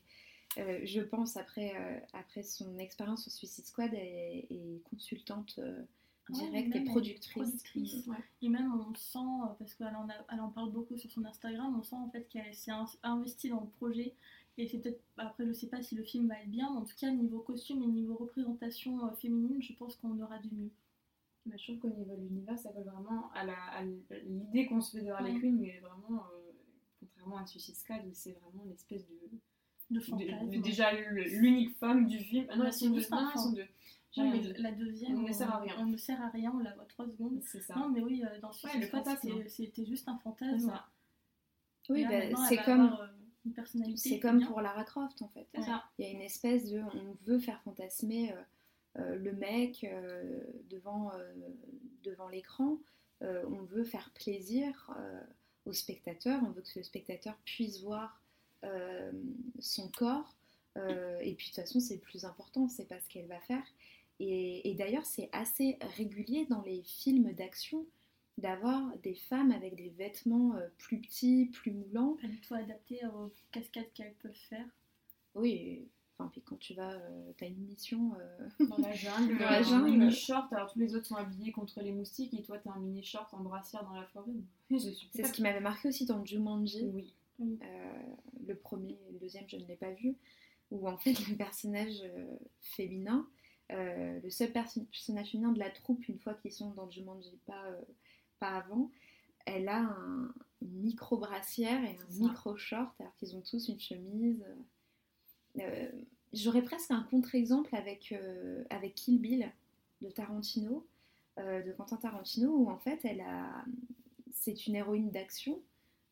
euh, je pense, après, euh, après son expérience sur Suicide Squad, est, est consultante euh, directe et productrice.
productrice.
Ouais.
Et même on sent, parce qu'elle en, a- elle en parle beaucoup sur son Instagram, on sent en fait qu'elle s'est in- investie dans le projet. Et c'est peut-être, après je sais pas si le film va être bien, mais en tout cas niveau costume et niveau représentation euh, féminine, je pense qu'on aura du mieux.
Mais je trouve qu'au niveau de l'univers, ça colle vraiment à la- à l'idée qu'on se fait de Harley
Ouais.
Quinn, mais vraiment, euh, contrairement à Suicide Squad, où c'est vraiment l'espèce de,
De
de-
fantasme.
de- déjà l'unique femme du film. Ah non,
Ouais,
elles sont
c'est
deux.
juste
Non, elles sont deux.
Ouais, mais la deuxième,
On ne sert à rien.
On ne sert à rien, on la voit trois secondes.
C'est ça.
Non, mais oui, euh, dans Suicide
le
Squad,
fantasme.
c'était- juste un
C'est
fantasme.
ça.
Oui, bah, c'est comme,
avoir, euh, une personnalité.
c'est comme
bien.
pour Lara Croft en fait.
Ça.
Il y a une espèce de. On veut faire fantasmer euh, euh, le mec euh, devant, devant l'écran. On veut faire plaisir au spectateur. On veut que le spectateur puisse voir son corps. Et puis de toute façon, c'est le plus important, c'est pas ce qu'elle va faire. Et, et d'ailleurs, c'est assez régulier dans les films d'action d'avoir des femmes avec des vêtements euh, plus petits, plus moulants.
Pas du tout aux cascades qu'elles peuvent faire.
Oui, enfin, puis quand tu vas, euh, t'as une mission. euh,
Dans la jungle,
Dans la
un
jungle.
mini short, alors tous les autres sont habillés contre les moustiques et toi t'as un mini short en brassière dans la forêt.
C'est ce qui m'avait marqué aussi dans Jumanji.
Oui.
Euh, le premier et le deuxième, je ne l'ai pas vu. Où en fait, le personnage féminin, le seul perso- personnage féminin de la troupe, une fois qu'ils sont dans Jumanji, pas, pas avant, elle a un, une micro-brassière et un micro-short, alors qu'ils ont tous une chemise. Euh, J'aurais presque un contre-exemple avec, euh, avec Kill Bill de Tarantino, euh, de Quentin Tarantino, où en fait, elle a, c'est une héroïne d'action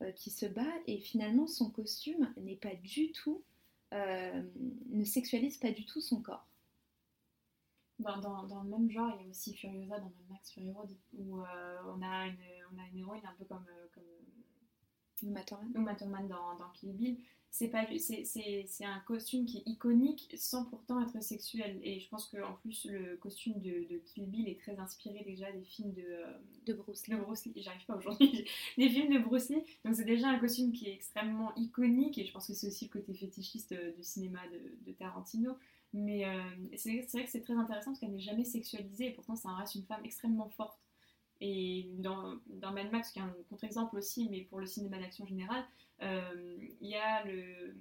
euh, qui se bat et finalement son costume n'est pas du tout, euh, ne sexualise pas du tout son corps.
Dans, dans, dans le même genre, il y a aussi Furiosa dans Mad Max Fury Road où euh, on, a une, on a une héroïne un peu comme, euh, comme
Uma Thurman.
Uma Thurman dans, dans Kill Bill. C'est pas c'est- c'est c'est un costume qui est iconique sans pourtant être sexuel. Et je pense qu'en plus, le costume de, de Kill Bill est très inspiré déjà des films de, euh,
de Bruce Lee.
de Bruce Lee. J'arrive pas aujourd'hui. des films de Bruce Lee. Donc c'est déjà un costume qui est extrêmement iconique. Et je pense que c'est aussi le côté fétichiste euh, du cinéma de, de Tarantino. Mais euh, c'est vrai que c'est très intéressant parce qu'elle n'est jamais sexualisée. Et pourtant, ça reste une femme extrêmement forte. Et dans, dans Mad Max, qui est un contre-exemple aussi, mais pour le cinéma d'action général, euh, il y a le.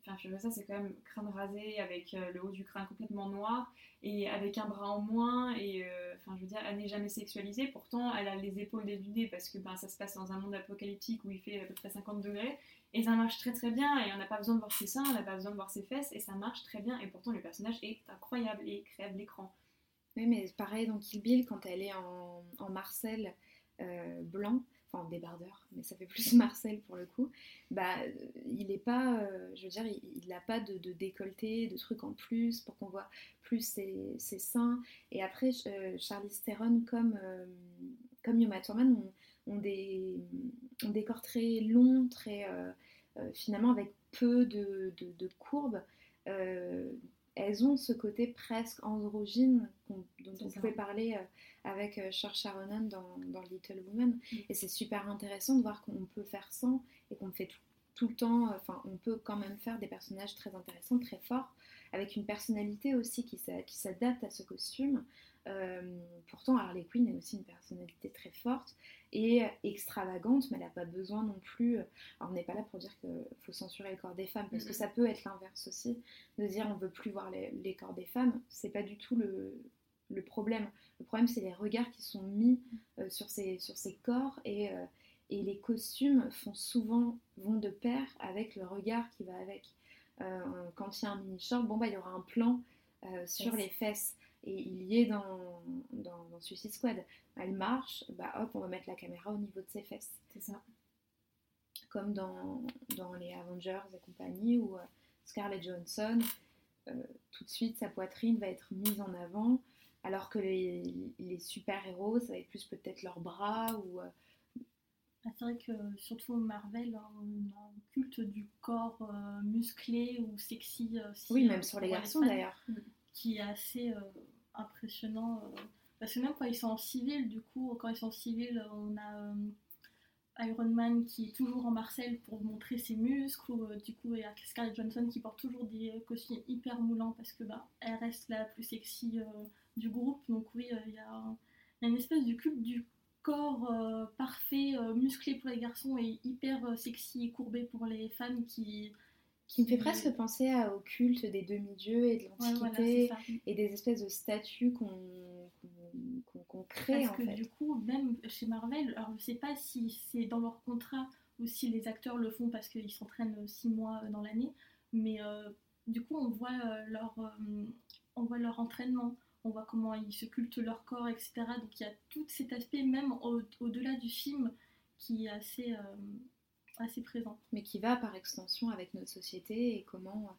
Enfin, Furiosa, c'est quand même crâne rasé avec euh, le haut du crâne complètement noir et avec un bras en moins. Et enfin, je veux dire, elle n'est jamais sexualisée. Pourtant, elle a les épaules dénudées parce que ben, ça se passe dans un monde apocalyptique où il fait à peu près 50 degrés. Et ça marche très très bien. Et on n'a pas besoin de voir ses seins, on n'a pas besoin de voir ses fesses. Et ça marche très bien. Et pourtant, le personnage est incroyable et crève l'écran.
Oui, mais pareil dans Kill Bill, quand elle est en, en Marcel euh, blanc, enfin en débardeur, mais ça fait plus Marcel pour le coup, bah il est pas, euh, je veux dire, il n'a pas de, décolleté, de trucs en plus pour qu'on voit plus ses, seins. Et après, euh, Charlize Theron comme, euh, comme Uma Thurman ont des, ont des corps très longs, très euh, euh, finalement avec peu de, de, de courbes. Euh, elles ont ce côté presque androgyne dont on pouvait parler avec euh, Saoirse Ronan dans, dans Little Woman.
Mm.
Et c'est super intéressant de voir qu'on peut faire sans et qu'on fait tout, tout le temps, enfin on peut quand même faire des personnages très intéressants, très forts, avec une personnalité aussi qui s'adapte à ce costume. Euh, pourtant Harley Quinn est aussi une personnalité très forte et extravagante, mais elle n'a pas besoin non plus... Alors on n'est pas là pour dire qu'il faut censurer le corps des femmes, parce que
Mhm.
ça peut être l'inverse aussi de dire on veut plus voir les, les corps des femmes, c'est pas du tout le, le problème. Le problème, c'est les regards qui sont mis euh, sur, ces, sur ces corps et, euh, et les costumes font souvent, vont de pair avec le regard qui va avec. Euh, quand il y a un mini short, bon bah il y aura un plan euh, sur les fesses. Et il y est dans, dans, dans Suicide Squad. Elle marche, bah hop, on va mettre la caméra au niveau de ses fesses.
C'est ça.
Comme dans, dans les Avengers et compagnie, où euh, Scarlett Johansson, euh, tout de suite, sa poitrine va être mise en avant, alors que les, les super-héros, ça va être plus peut-être leurs bras ou... euh,
Ah, c'est vrai que surtout Marvel, hein, on a un culte du corps euh, musclé ou sexy. euh, si,
oui,
euh,
même sur les garçons d'ailleurs.
Qui est assez impressionnant. euh, parce que même quand ils sont en civil, du coup, quand ils sont en civil, on a euh, Iron Man qui est toujours en Marcel pour montrer ses muscles. Ou, euh, du coup, il y a Scarlett Johansson qui porte toujours des costumes hyper moulants parce que bah, elle reste la plus sexy du groupe. Donc oui, il y, a une espèce de culte du corps parfait, musclé pour les garçons et hyper sexy et courbé pour les femmes qui...
Qui me fait presque penser à- au culte des demi-dieux et de
Ouais, voilà,
l'Antiquité
ça.
et des espèces de statues qu'on crée
Parce
en
que
fait.
du coup, même chez Marvel, alors je sais pas si c'est dans leur contrat ou si les acteurs le font parce qu'ils s'entraînent 6 mois dans l'année, mais euh, du coup, on voit, euh, leur, euh, on voit leur entraînement, on voit comment ils se cultent leur corps, etc. Donc il y a tout cet aspect, même au- au-delà du film, qui est assez, euh, assez présent.
mais qui va par extension avec notre société et comment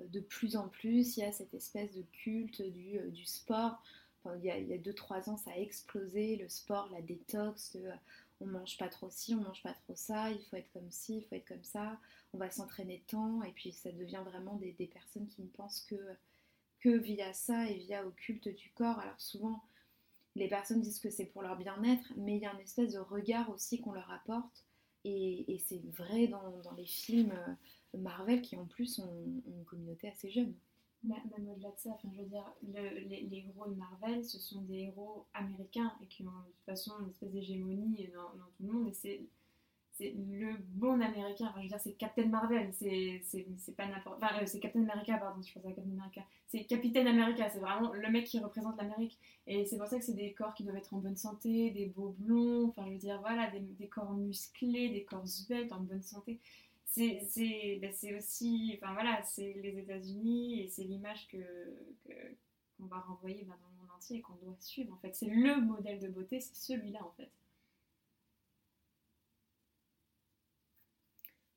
euh, de plus en plus il y a cette espèce de culte du, euh, du sport. Enfin, il y a 2-3 ans, ça a explosé, le sport, la détox, le, euh, on mange pas trop ci, on mange pas trop ça, il faut être comme ci, il faut être comme ça, on va s'entraîner tant, et puis ça devient vraiment des, des personnes qui ne pensent que, que via ça et via au culte du corps. Alors souvent, les personnes disent que c'est pour leur bien-être, mais il y a une espèce de regard aussi qu'on leur apporte et, c'est vrai dans, les films euh, Marvel qui en plus ont, une communauté assez jeune.
Bah, au-delà de ça, enfin, je veux dire, le- les, les héros de Marvel, ce sont des héros américains et qui ont de toute façon une espèce d'hégémonie dans, dans tout le monde. Et c'est, c'est le bon américain. Enfin, je veux dire, c'est Captain Marvel. C'est, pas n'importe. Enfin, euh, c'est Captain America, pardon, je pense à Captain America. C'est Capitaine America. C'est vraiment le mec qui représente l'Amérique. Et c'est pour ça que c'est des corps qui doivent être en bonne santé, des beaux blonds. Enfin, je veux dire, voilà, des, corps musclés, des corps sveltes en bonne santé c'est ben, aussi enfin voilà c'est les États-Unis et c'est l'image que qu'on va renvoyer ben, dans le monde entier et qu'on doit suivre en fait c'est le modèle de beauté c'est celui-là en fait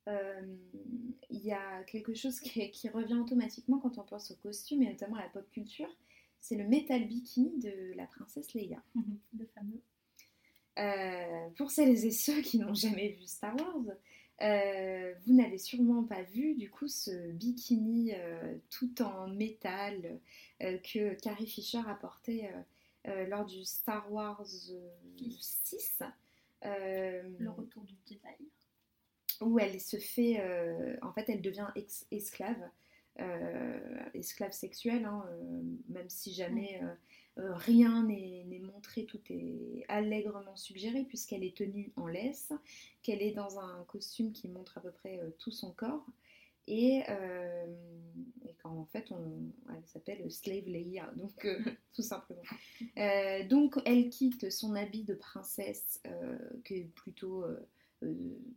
Il y a quelque chose qui, qui revient automatiquement quand on pense au costume et notamment à la pop culture, c'est le metal bikini de la princesse Leia.
Le fameux.
Euh, pour celles et ceux qui n'ont jamais vu Star Wars, euh, vous n'avez sûrement pas vu du coup ce bikini euh, tout en métal euh, que Carrie Fisher a porté euh, euh, lors du Star Wars euh, 6. euh,
Le retour du Jedi.
Où elle se fait, euh, en fait, elle devient ex- esclave, euh, esclave sexuelle, hein, euh, même si jamais rien n'est montré, tout est allègrement suggéré, puisqu'elle est tenue en laisse, qu'elle est dans un costume qui montre à peu près tout son corps, et, et qu'en fait, on, elle s'appelle Slave Leia, donc tout simplement. Donc, elle quitte son habit de princesse, qui est plutôt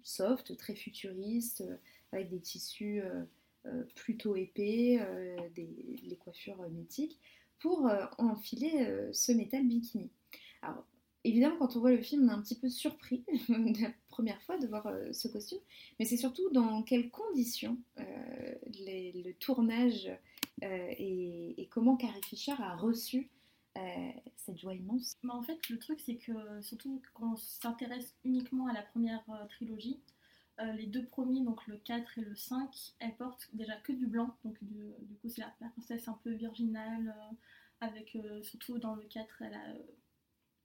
soft, très futuriste, euh, avec des tissus euh, euh, plutôt épais, euh, des, les coiffures euh, mythiques, pour euh, enfiler euh, ce métal bikini. Alors, évidemment, quand on voit le film, on est un petit peu surpris la première fois de voir euh, ce costume, mais c'est surtout dans quelles conditions euh, le tournage euh, et comment Carrie Fisher a reçu euh, cette joie immense.
Mais en fait, le truc, c'est que surtout quand on s'intéresse uniquement à la première euh, trilogie, euh, les deux premiers, donc le 4 et le 5, elles portent déjà que du blanc. Donc, du, coup, c'est la, princesse un peu virginale, avec surtout dans le 4, elle a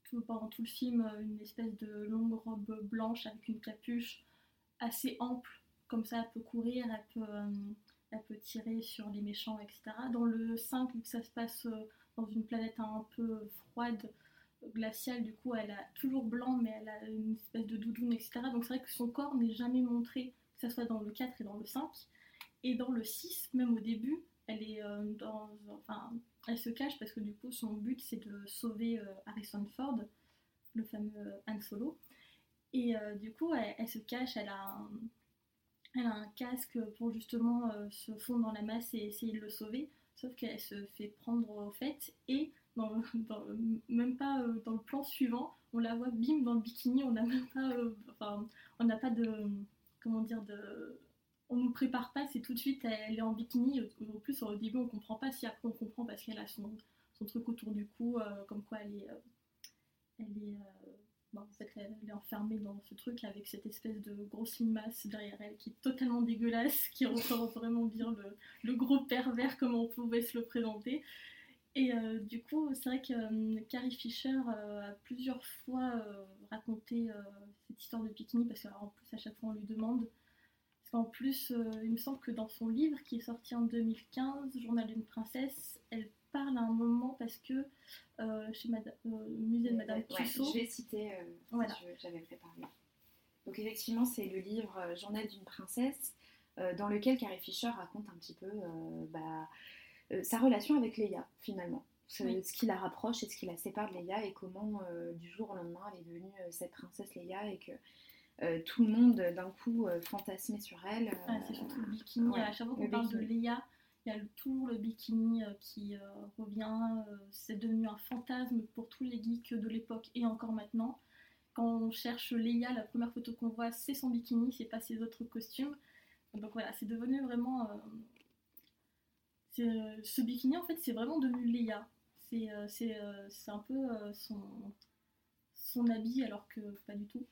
tout, pendant tout le film une espèce de longue robe blanche avec une capuche assez ample. Comme ça, elle peut courir, elle peut, elle peut tirer sur les méchants, etc. Dans le 5, vu que ça se passe. Euh, dans une planète un peu froide, glaciale, du coup elle a toujours blanc mais elle a une espèce de doudoune, etc. Donc c'est vrai que son corps n'est jamais montré, que ce soit dans le 4 et dans le 5. Et dans le 6, même au début, elle est euh, dans, enfin, elle se cache parce que du coup son but c'est de sauver Harrison Ford, le fameux Han Solo. Et du coup elle, se cache, elle a un, elle a un casque pour justement se fondre dans la masse et essayer de le sauver. Sauf qu'elle se fait prendre au fait et même pas dans le plan suivant, on la voit bim dans le bikini, on n'a même pas, enfin, on n'a pas de, comment dire, de, on nous prépare pas, c'est tout de suite, elle est en bikini. En plus, au début, on comprend pas. Si après, on comprend parce qu'elle a son, son, truc autour du cou, euh, comme quoi elle est, euh, elle est, euh, en fait, elle, est enfermée dans ce truc avec cette espèce de grosse limace derrière elle qui est totalement dégueulasse, qui représente vraiment bien le, gros pervers comme on pouvait se le présenter. Et du coup, c'est vrai que Carrie Fisher a plusieurs fois raconté cette histoire de bikini parce qu'en plus à chaque fois on lui demande en plus, euh, il me semble que dans son livre qui est sorti en 2015, Journal d'une princesse, elle parle à un moment parce que euh, chez euh, musée de Madame Tussaud.
je vais citer, voilà. j'avais préparé. Donc effectivement, c'est le livre Journal d'une princesse dans lequel Carrie Fisher raconte un petit peu bah, sa relation avec Leia finalement. Ce, qui la rapproche et ce qui la sépare de Leia et comment du jour au lendemain elle est devenue cette princesse Leia et que euh, tout le monde d'un coup euh, fantasmé sur elle.
c'est surtout le bikini. à chaque fois qu'on parle de Léa, il y a toujours le bikini euh, qui revient. c'est devenu un fantasme pour tous les geeks de l'époque et encore maintenant. Quand on cherche Léa, la première photo qu'on voit, c'est son bikini, c'est pas ses autres costumes. Donc voilà, c'est devenu vraiment. ce bikini, en fait, c'est vraiment devenu Léa. C'est un peu son, son habit, alors que pas du tout.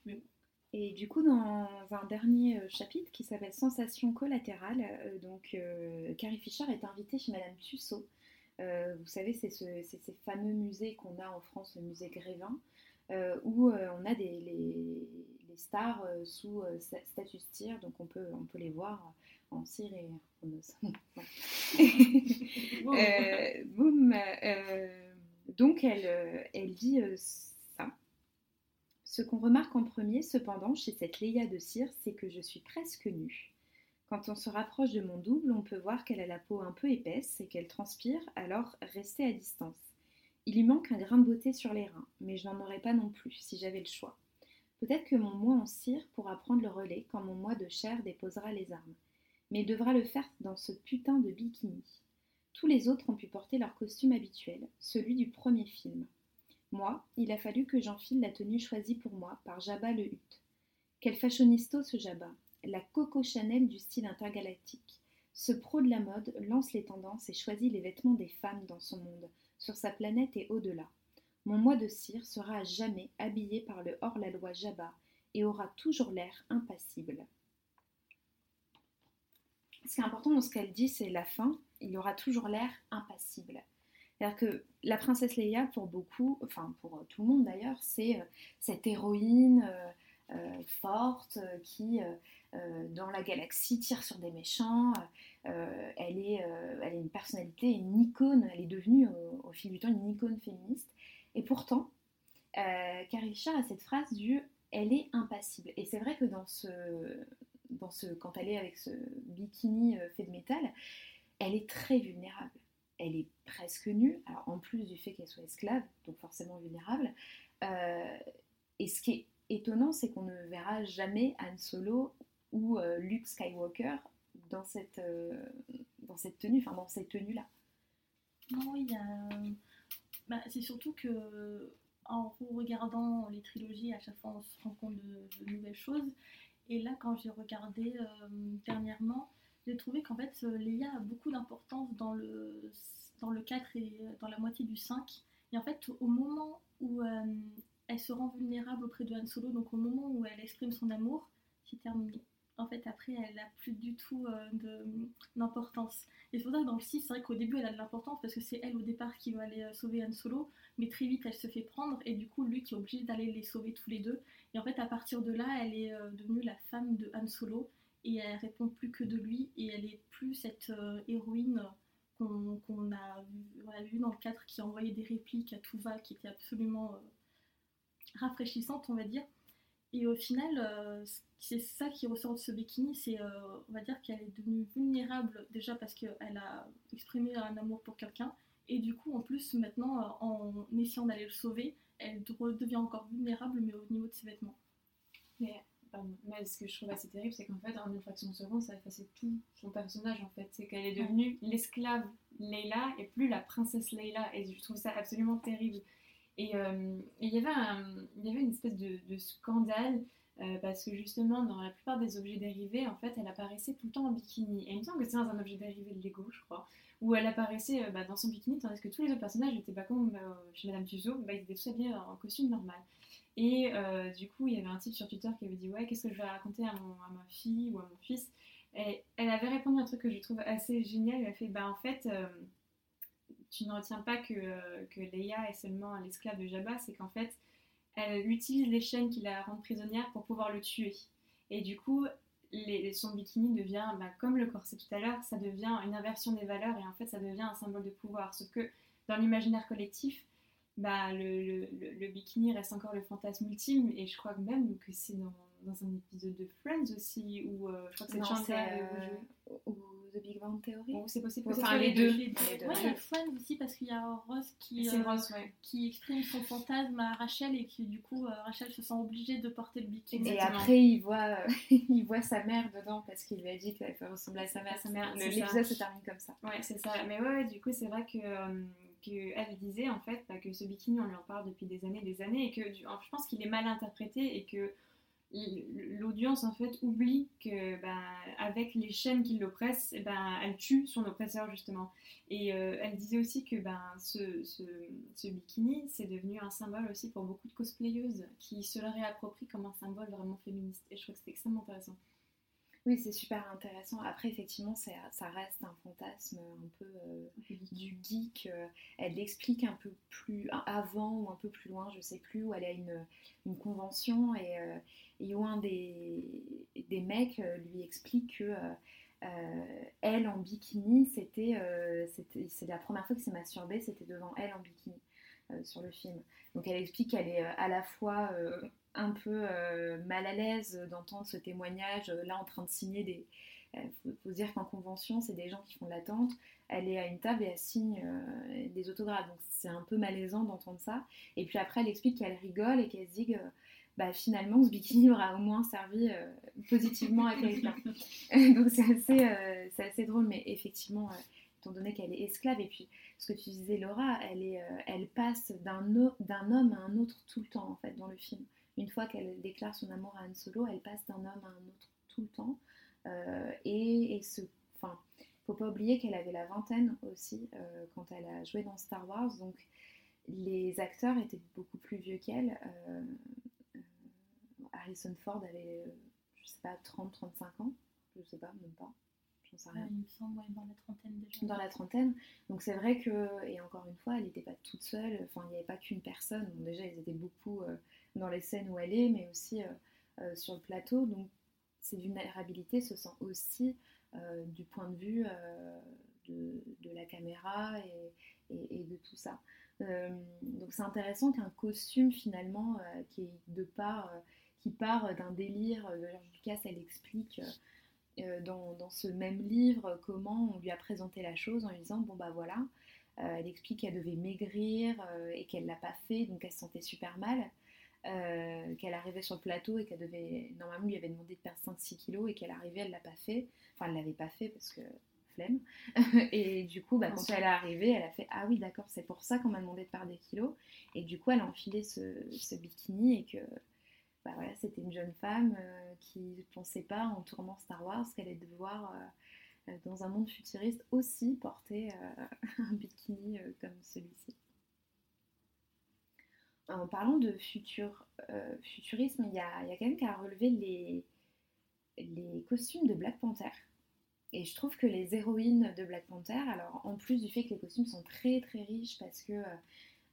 Et du coup, dans un dernier euh, chapitre qui s'appelle Sensation collatérale, euh, donc euh, Carrie Fisher est invitée chez Madame Tussaud. vous savez, c'est ces fameux musées qu'on a en France, le musée Grévin, où on a des, les, stars sous statut cire, donc on peut, on peut les voir en cire et en boum. donc elle, elle dit ce qu'on remarque en premier, cependant, chez cette Léa de cire, c'est que je suis presque nue. Quand on se rapproche de mon double, on peut voir qu'elle a la peau un peu épaisse et qu'elle transpire, alors restez à distance. Il lui manque un grain de beauté sur les reins, mais je n'en aurais pas non plus si j'avais le choix. Peut-être que mon moi en cire pourra prendre le relais quand mon moi de chair déposera les armes, mais il devra le faire dans ce putain de bikini. Tous les autres ont pu porter leur costume habituel, celui du premier film. Moi, il a fallu que j'enfile la tenue choisie pour moi par Jabba le Hutte. Quel fashionisto ce Jabba La Coco Chanel du style intergalactique. Ce pro de la mode lance les tendances et choisit les vêtements des femmes dans son monde, sur sa planète et au-delà. Mon moi de cire sera à jamais habillé par le hors-la-loi Jabba et aura toujours l'air impassible. Ce qui est important dans ce qu'elle dit, c'est la fin. Il aura toujours l'air impassible. C'est-à-dire que la princesse Leia, pour beaucoup, enfin pour tout le monde d'ailleurs, c'est euh, cette héroïne euh, euh, forte qui, dans la galaxie, tire sur des méchants. elle, est, elle est une personnalité, une icône. Elle est devenue au, fil du temps une icône féministe. Et pourtant, Carrie Fisher a cette phrase du elle est impassible. Et c'est vrai que dans ce, dans ce, quand elle est avec ce bikini fait de métal, elle est très vulnérable elle est presque nue, alors en plus du fait qu'elle soit esclave, donc forcément vulnérable. Euh, et ce qui est étonnant, c'est qu'on ne verra jamais Han Solo ou euh, Luke Skywalker dans cette, euh, dans cette tenue, enfin dans cette tenue-là.
Non, il. Bah, c'est surtout que en regardant les trilogies, à chaque fois on se rend compte de, nouvelles choses. Et là, quand j'ai regardé dernièrement, j'ai trouvé qu'en fait, euh, Leia a beaucoup d'importance dans le, dans le 4 et euh, dans la moitié du 5. Et en fait, au moment où euh, elle se rend vulnérable auprès de Han Solo, donc au moment où elle exprime son amour, c'est terminé. En fait, après, elle n'a plus du tout d'importance. Et c'est pour ça que dans le 6, c'est vrai qu'au début, elle a de l'importance parce que c'est elle au départ qui va aller sauver Han Solo, mais très vite, elle se fait prendre et du coup, lui qui est obligé d'aller les sauver tous les deux. Et en fait, à partir de là, elle est devenue la femme de Han Solo et elle répond plus que de lui et elle est plus cette euh, héroïne qu'on a, vu, dans le cadre qui envoyait des répliques à tout va, qui était absolument euh, rafraîchissante, on va dire. Et au final, euh, c'est ça qui ressort de ce bikini, c'est, on va dire qu'elle est devenue vulnérable déjà parce qu'elle a exprimé un amour pour quelqu'un, Et du coup, en plus, maintenant, en essayant d'aller le sauver, elle redevient encore vulnérable, mais au niveau de ses vêtements.
Pardon, mais ce que je trouve assez terrible, c'est qu'en fait, en une fraction de seconde, ça a effacé tout son personnage, en fait. C'est qu'elle est devenue l'esclave Leila et plus la princesse Leila. Et je trouve ça absolument terrible. Et euh, il y avait un- il y avait une espèce de, de scandale euh, parce que justement, dans la plupart des objets dérivés, en fait, elle apparaissait tout le temps en bikini. Et il me semble que c'est dans un objet dérivé de Lego, je crois, où elle apparaissait euh, bah, dans son bikini, tandis que tous les autres personnages étaient pas comme chez Madame Tussauds, bah, ils étaient tous habillés en costume normal. Et euh, du coup, il y avait un type sur Twitter qui avait dit Ouais, qu'est-ce que je vais raconter à, à ma fille ou à mon fils? Et elle avait répondu un truc que je trouve assez génial. Elle a fait Bah, en fait, euh, tu ne retiens pas que, euh, que Leia est seulement l'esclave de Jabba, c'est qu'en fait, elle utilise les chaînes qui la rendent prisonnière pour pouvoir le tuer. Et du coup, son bikini devient, bah, comme le corset tout à l'heure, ça devient une inversion des valeurs et en fait, ça devient un symbole de pouvoir. Sauf que dans l'imaginaire collectif, bah, le, le- le- le bikini reste encore le fantasme ultime et je crois même que c'est dans, dans un épisode de Friends aussi où euh, je crois que c'est Chandler
euh, ou The Big Bang Theory.
Ou c'est possible que
enfin, les
les
deux.
deux.
Les deux.
Ouais, il y a Friends aussi parce qu'il y a Ross qui, euh,
Ross, ouais.
qui exprime son fantasme à Rachel et qui du coup euh, Rachel se sent obligée de porter le bikini.
Et
Exactement.
après, il voit, euh, il voit sa mère dedans parce qu'il lui a dit qu'elle fait ressembler à sa mère.
Sa mère,
L'épisode se termine comme ça.
Ouais, c'est ça. Mais ouais, ouais, du coup, c'est vrai que, elle disait en fait bah, que ce bikini, on lui en parle depuis des années, des années, et que je pense qu'il est mal interprété et que l'audience en fait oublie que bah, avec les chaînes qui l'oppressent, ben, elle tue son oppresseur justement. Et euh, elle disait aussi que ce, bikini, c'est devenu un symbole aussi pour beaucoup de cosplayeuses qui se le réapproprient comme un symbole vraiment féministe. Et je trouve que c'était extrêmement intéressant.
Oui, c'est super intéressant. Après, effectivement, ça reste un fantasme un peu euh, du geek. euh, elle l'explique un peu plus avant ou un peu plus loin, je sais plus, où elle a une, une convention et, euh, et où un des, des mecs lui explique que euh, elle en bikini, c'était, c'est la première fois que s'est masturbée, c'était devant elle en bikini sur le film. Donc elle explique qu'elle est à la fois un peu euh, mal à l'aise d'entendre ce témoignage euh, là en train de signer des. Il faut, faut dire qu'en convention, c'est des gens qui font de l'attente. Elle est à une table et elle signe euh, des autographes. Donc c'est un peu malaisant d'entendre ça. Et puis après, elle explique qu'elle rigole et qu'elle se dit que bah, finalement, ce bikini aura au moins servi euh, positivement à quelqu'un. Donc c'est assez, euh, assez drôle, mais effectivement, euh, étant donné qu'elle est esclave, et puis ce que tu disais, Laura, elle, est, euh, elle passe d'un homme à un autre tout le temps, en fait, dans le film. Une fois qu'elle déclare son amour à Han Solo, elle passe d'un homme à un autre tout le temps. Euh, et, et ce, enfin, faut pas oublier qu'elle avait la vingtaine aussi euh, quand elle a joué dans Star Wars, donc les acteurs étaient beaucoup plus vieux qu'elle. Euh, euh, Harrison Ford avait, je sais pas, 30-35 ans, je sais pas, même pas, j'en sais rien
il me semble ouais, dans la trentaine déjà.
dans la trentaine. Donc c'est vrai que, et encore une fois, elle n'était pas toute seule, enfin il n'y avait pas qu'une personne. Bon, déjà, ils étaient beaucoup dans les scènes où elle est, mais aussi euh, euh, sur le plateau. Donc ses vulnérabilités se sent aussi euh, du point de vue de, la caméra et, de tout ça. Donc c'est intéressant qu'un costume finalement qui part, d'un délire de George Lucas, elle explique dans, ce même livre comment on lui a présenté la chose en lui disant bon bah voilà elle explique qu'elle devait maigrir et qu'elle l'a pas fait donc elle se sentait super mal euh, qu'elle arrivait sur le plateau et qu'elle devait normalement lui avait demandé de perdre 5-6 kilos et qu'elle arrivait elle l'a pas fait. Enfin elle l'avait pas fait parce que flemme. Et du coup bah, quand elle est arrivée elle a fait ah oui d'accord c'est pour ça qu'on m'a demandé de perdre des kilos. Et du coup elle a enfilé ce, ce bikini et que bah voilà, c'était une jeune femme euh, qui ne pensait pas en tournant Star Wars qu'elle allait devoir, euh, dans un monde futuriste, aussi porter euh, un bikini euh, comme celui-ci. En parlant de euh, futurisme, il y a, y a qui a relevé les, costumes de Black Panther. Et je trouve que les héroïnes de Black Panther, alors en plus du fait que les costumes sont très très riches parce que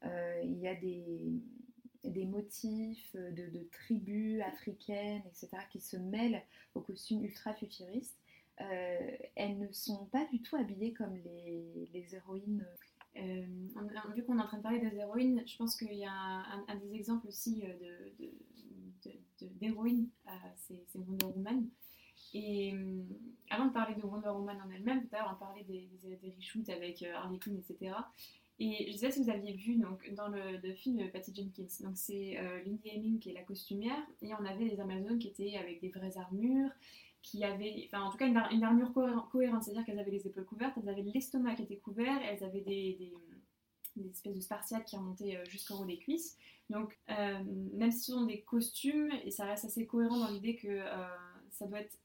euh, il y a des, motifs de, de tribus africaines, etc., qui se mêlent aux costumes ultra futuristes, euh, elles ne sont pas du tout habillées comme les, les héroïnes.
Euh, vu qu'on est en train de parler des héroïnes, je pense qu'il y a un, des exemples aussi euh, de- de- d'héroïnes, euh, c'est Wonder Woman. Et avant de parler de Wonder Woman en elle-même, l'heure on parlait des, des, des reshoots avec Harley Quinn, etc. Et je sais si vous aviez vu donc, dans le, le film Patty Jenkins, c'est euh, Lindy Hemming qui est la costumière, et on avait les Amazones qui étaient avec des vraies armures, qui avaient, enfin en tout cas une, ar- une armure cohérente, c'est-à-dire qu'elles avaient les épaules couvertes, elles avaient l'estomac qui était couvert, elles avaient des, des, des espèces de spartiates qui remontaient euh, jusqu'en haut des cuisses. Donc euh, même si ce sont des costumes, et ça reste assez cohérent dans l'idée que euh, ça doit être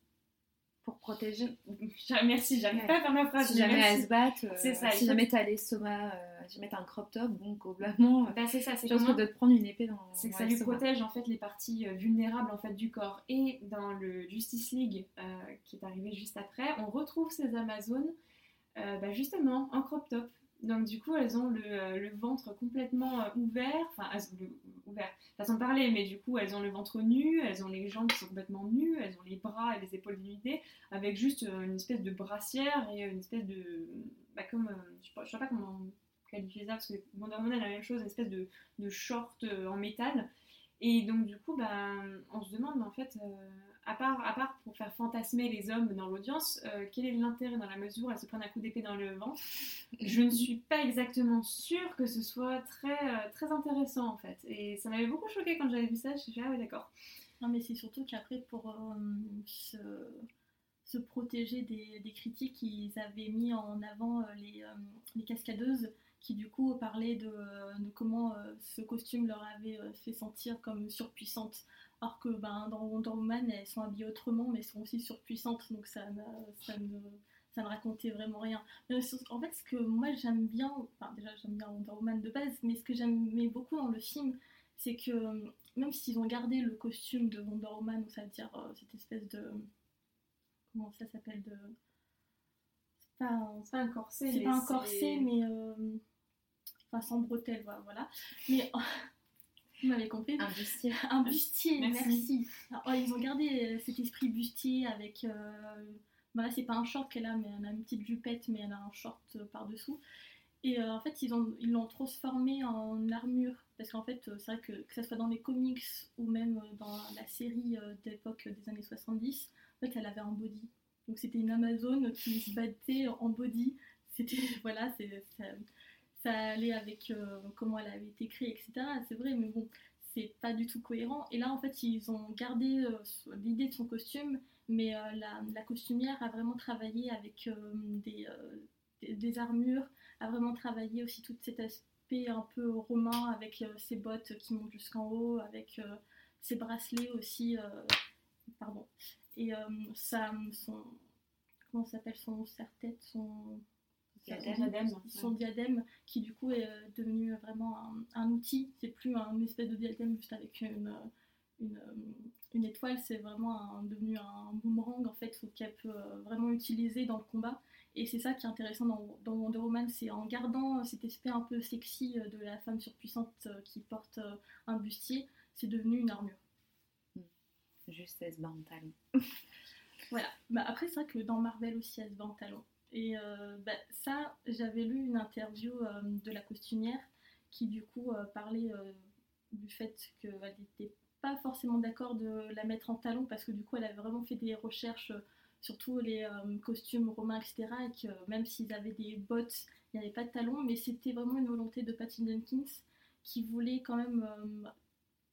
Pour protéger.
Merci, j'arrive
Ouais.
pas à faire ma phrase.
Si
mais
jamais
merci.
elles se battent, euh, si jamais t'as l'estomac, euh, si jamais t'as un crop top, bon, globalement, euh,
Bah, c'est ça, c'est
je pense que de te prendre une épée dans
c'est que
dans
ça lui protège en fait les parties euh, vulnérables en fait du corps. Et dans le Justice League euh, qui est arrivé juste après, on retrouve ces Amazones euh, bah, justement en crop top. Donc du coup elles ont le, euh, le ventre complètement euh, ouvert, enfin elles ont le- ouvert, façon de parler, mais du coup elles ont le ventre nu, elles ont les jambes qui sont complètement nues, elles ont les bras et les épaules dénudées, avec juste euh, une espèce de brassière et une espèce de, bah, comme, euh, je sais pas, je sais pas comment qualifier ça parce que Wonder Woman a la même chose, une espèce de, de short euh, en métal. Et donc du coup, bah, on se demande en fait, euh, à, part, à part pour faire fantasmer les hommes dans l'audience, euh, quel est l'intérêt dans la mesure où elles se prennent un coup d'épée dans le ventre? Je ne suis pas exactement sûre que ce soit très, très intéressant en fait. Et ça m'avait beaucoup choqué quand j'avais vu ça, je me suis dit ah ouais d'accord.
Non, mais c'est surtout qu'après, pour se, se protéger des, des critiques, ils avaient mis en avant les, les cascadeuses qui, du coup, parlaient de, de comment euh, ce costume leur avait euh, fait sentir comme surpuissantes. Alors que ben, dans Wonder Woman, elles sont habillées autrement, mais elles sont aussi surpuissantes, donc ça, ça, ne, ça ne racontait vraiment rien. Mais sur- en fait, ce que moi j'aime bien, enfin déjà j'aime bien Wonder Woman de base, mais ce que j'aimais beaucoup dans le film, c'est que euh, même s'ils ont gardé le costume de Wonder Woman, c'est-à-dire euh, cette espèce de. Comment ça s'appelle de... C'est pas un,
pas un corset,
c'est pas un corset, mais. euh, Enfin, sans bretelles, voilà. Mais. Vous m'avez compris
Un bustier.
un bustier,
Merci.
merci. Alors, ouais, ils ont gardé euh, cet esprit bustier avec. Euh, bah là, c'est pas un short qu'elle a, mais elle a une petite jupette, mais elle a un short euh, par-dessous. Et euh, en fait, ils ont- ils l'ont transformé en armure. Parce qu'en fait, c'est vrai que que ce soit dans les comics ou même dans la série d'époque des années 70, en fait, elle avait un body. Donc c'était une Amazone qui se battait en body. C'était, voilà, c'est, ça, allait avec euh, comment elle avait été créée, etc. C'est vrai, mais bon, c'est pas du tout cohérent. Et là, en fait, ils ont gardé euh, l'idée de son costume, mais euh, la, costumière a vraiment travaillé avec des, des, armures, a vraiment travaillé aussi tout cet aspect un peu romain avec ses bottes qui montent jusqu'en haut, avec ses bracelets aussi. pardon. Et ça, son. Comment s'appelle son serre-tête Son.
Diadème.
Diadème.
Son diadème qui du coup est euh, devenu vraiment un, un outil. C'est plus un espèce de diadème juste avec une, une, euh, une étoile, c'est vraiment un- devenu un boomerang en fait qu'elle peut euh, vraiment utiliser dans le combat. Et c'est ça qui est intéressant dans, dans Wonder Woman, c'est en gardant euh, cet aspect un peu sexy euh, de la femme surpuissante euh, qui porte euh, un bustier, c'est devenu une armure.
Juste elle se bat en talon.
Voilà. Bah, après, c'est vrai que dans Marvel aussi, elle se bat en talon. Et euh, bah, ça, j'avais lu une interview euh, de la costumière qui, du coup, euh, parlait du fait qu'elle n'était pas forcément d'accord de la mettre en talon parce que, du coup, elle avait vraiment fait des recherches sur tous les costumes romains, etc. Et que même s'ils avaient des bottes, il n'y avait pas de talons, mais c'était vraiment une volonté de Patty Jenkins qui voulait quand même,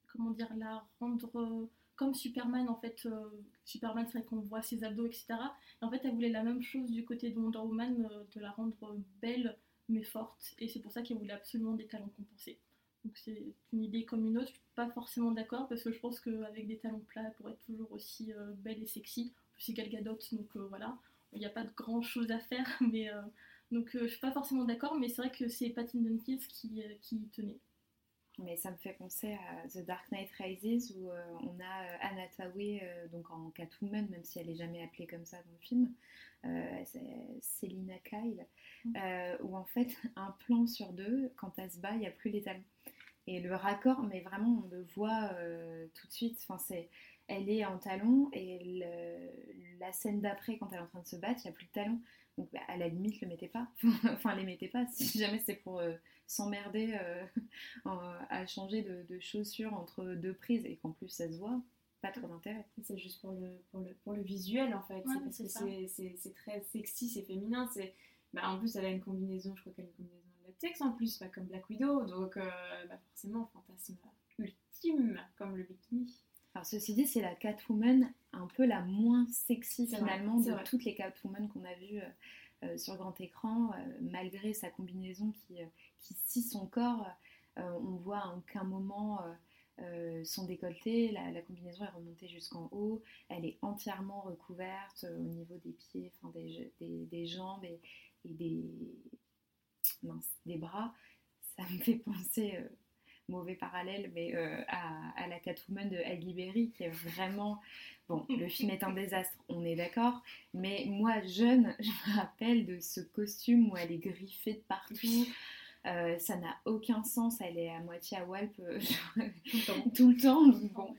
comment dire, la rendre. Euh, comme Superman, en fait, euh, Superman, c'est vrai qu'on voit ses abdos, etc. Et en fait, elle voulait la même chose du côté de Wonder Woman, euh, de la rendre belle mais forte. Et c'est pour ça qu'elle voulait absolument des talons compensés. Donc c'est une idée comme une autre. Je suis pas forcément d'accord parce que je pense qu'avec des talons plats, elle pourrait être toujours aussi euh, belle et sexy. C'est Gal Gadot, donc euh, voilà. Il n'y a pas de grand chose à faire, mais euh, donc euh, je suis pas forcément d'accord. Mais c'est vrai que c'est Patty Jenkins qui, euh, tenait.
Mais ça me fait penser à The Dark Knight Rises où euh, on a euh, Anna Tawai euh, donc en Catwoman, même si elle est jamais appelée comme ça dans le film, euh, c'est Selina Kyle, euh, où en fait un plan sur deux, quand elle se bat, il n'y a plus les talons. Et le raccord, mais vraiment on le voit tout de suite. Enfin, c'est, elle est en talons et le- la scène d'après, quand elle est en train de se battre, il n'y a plus de talons. Donc bah, à la limite, le mettez pas. enfin, les mettez pas. Si jamais c'est pour euh, s'emmerder euh, à changer de, de chaussures entre deux prises et qu'en plus ça se voit,
pas trop d'intérêt.
C'est juste pour le, pour, le, pour le visuel en fait.
Ouais,
c'est parce que c'est- très sexy, c'est féminin. c'est Bah, en plus, elle a une combinaison, je crois qu'elle a une combinaison de latex en plus, pas comme Black Widow. Donc, euh, bah, forcément, fantasme ultime, comme le bikini.
Alors ceci dit, c'est la Catwoman un peu la moins sexy
vrai,
finalement de
vrai.
toutes les Catwoman qu'on a vues euh, euh, sur grand écran, euh, malgré sa combinaison qui, euh, qui scie son corps. on voit à aucun moment son décolleté, la, la combinaison est remontée jusqu'en haut, elle est entièrement recouverte au niveau des pieds, enfin des, je- des, des jambes et, et des, mince, des bras. Ça me fait penser, mauvais parallèle, mais euh, à, à la Catwoman de Halle Berry qui est vraiment... Bon, le film est un désastre, on est d'accord, mais moi, jeune, je me rappelle de ce costume où elle est griffée de partout. Euh, ça n'a aucun sens, elle est à moitié à Walp euh, tout le temps. donc Bon,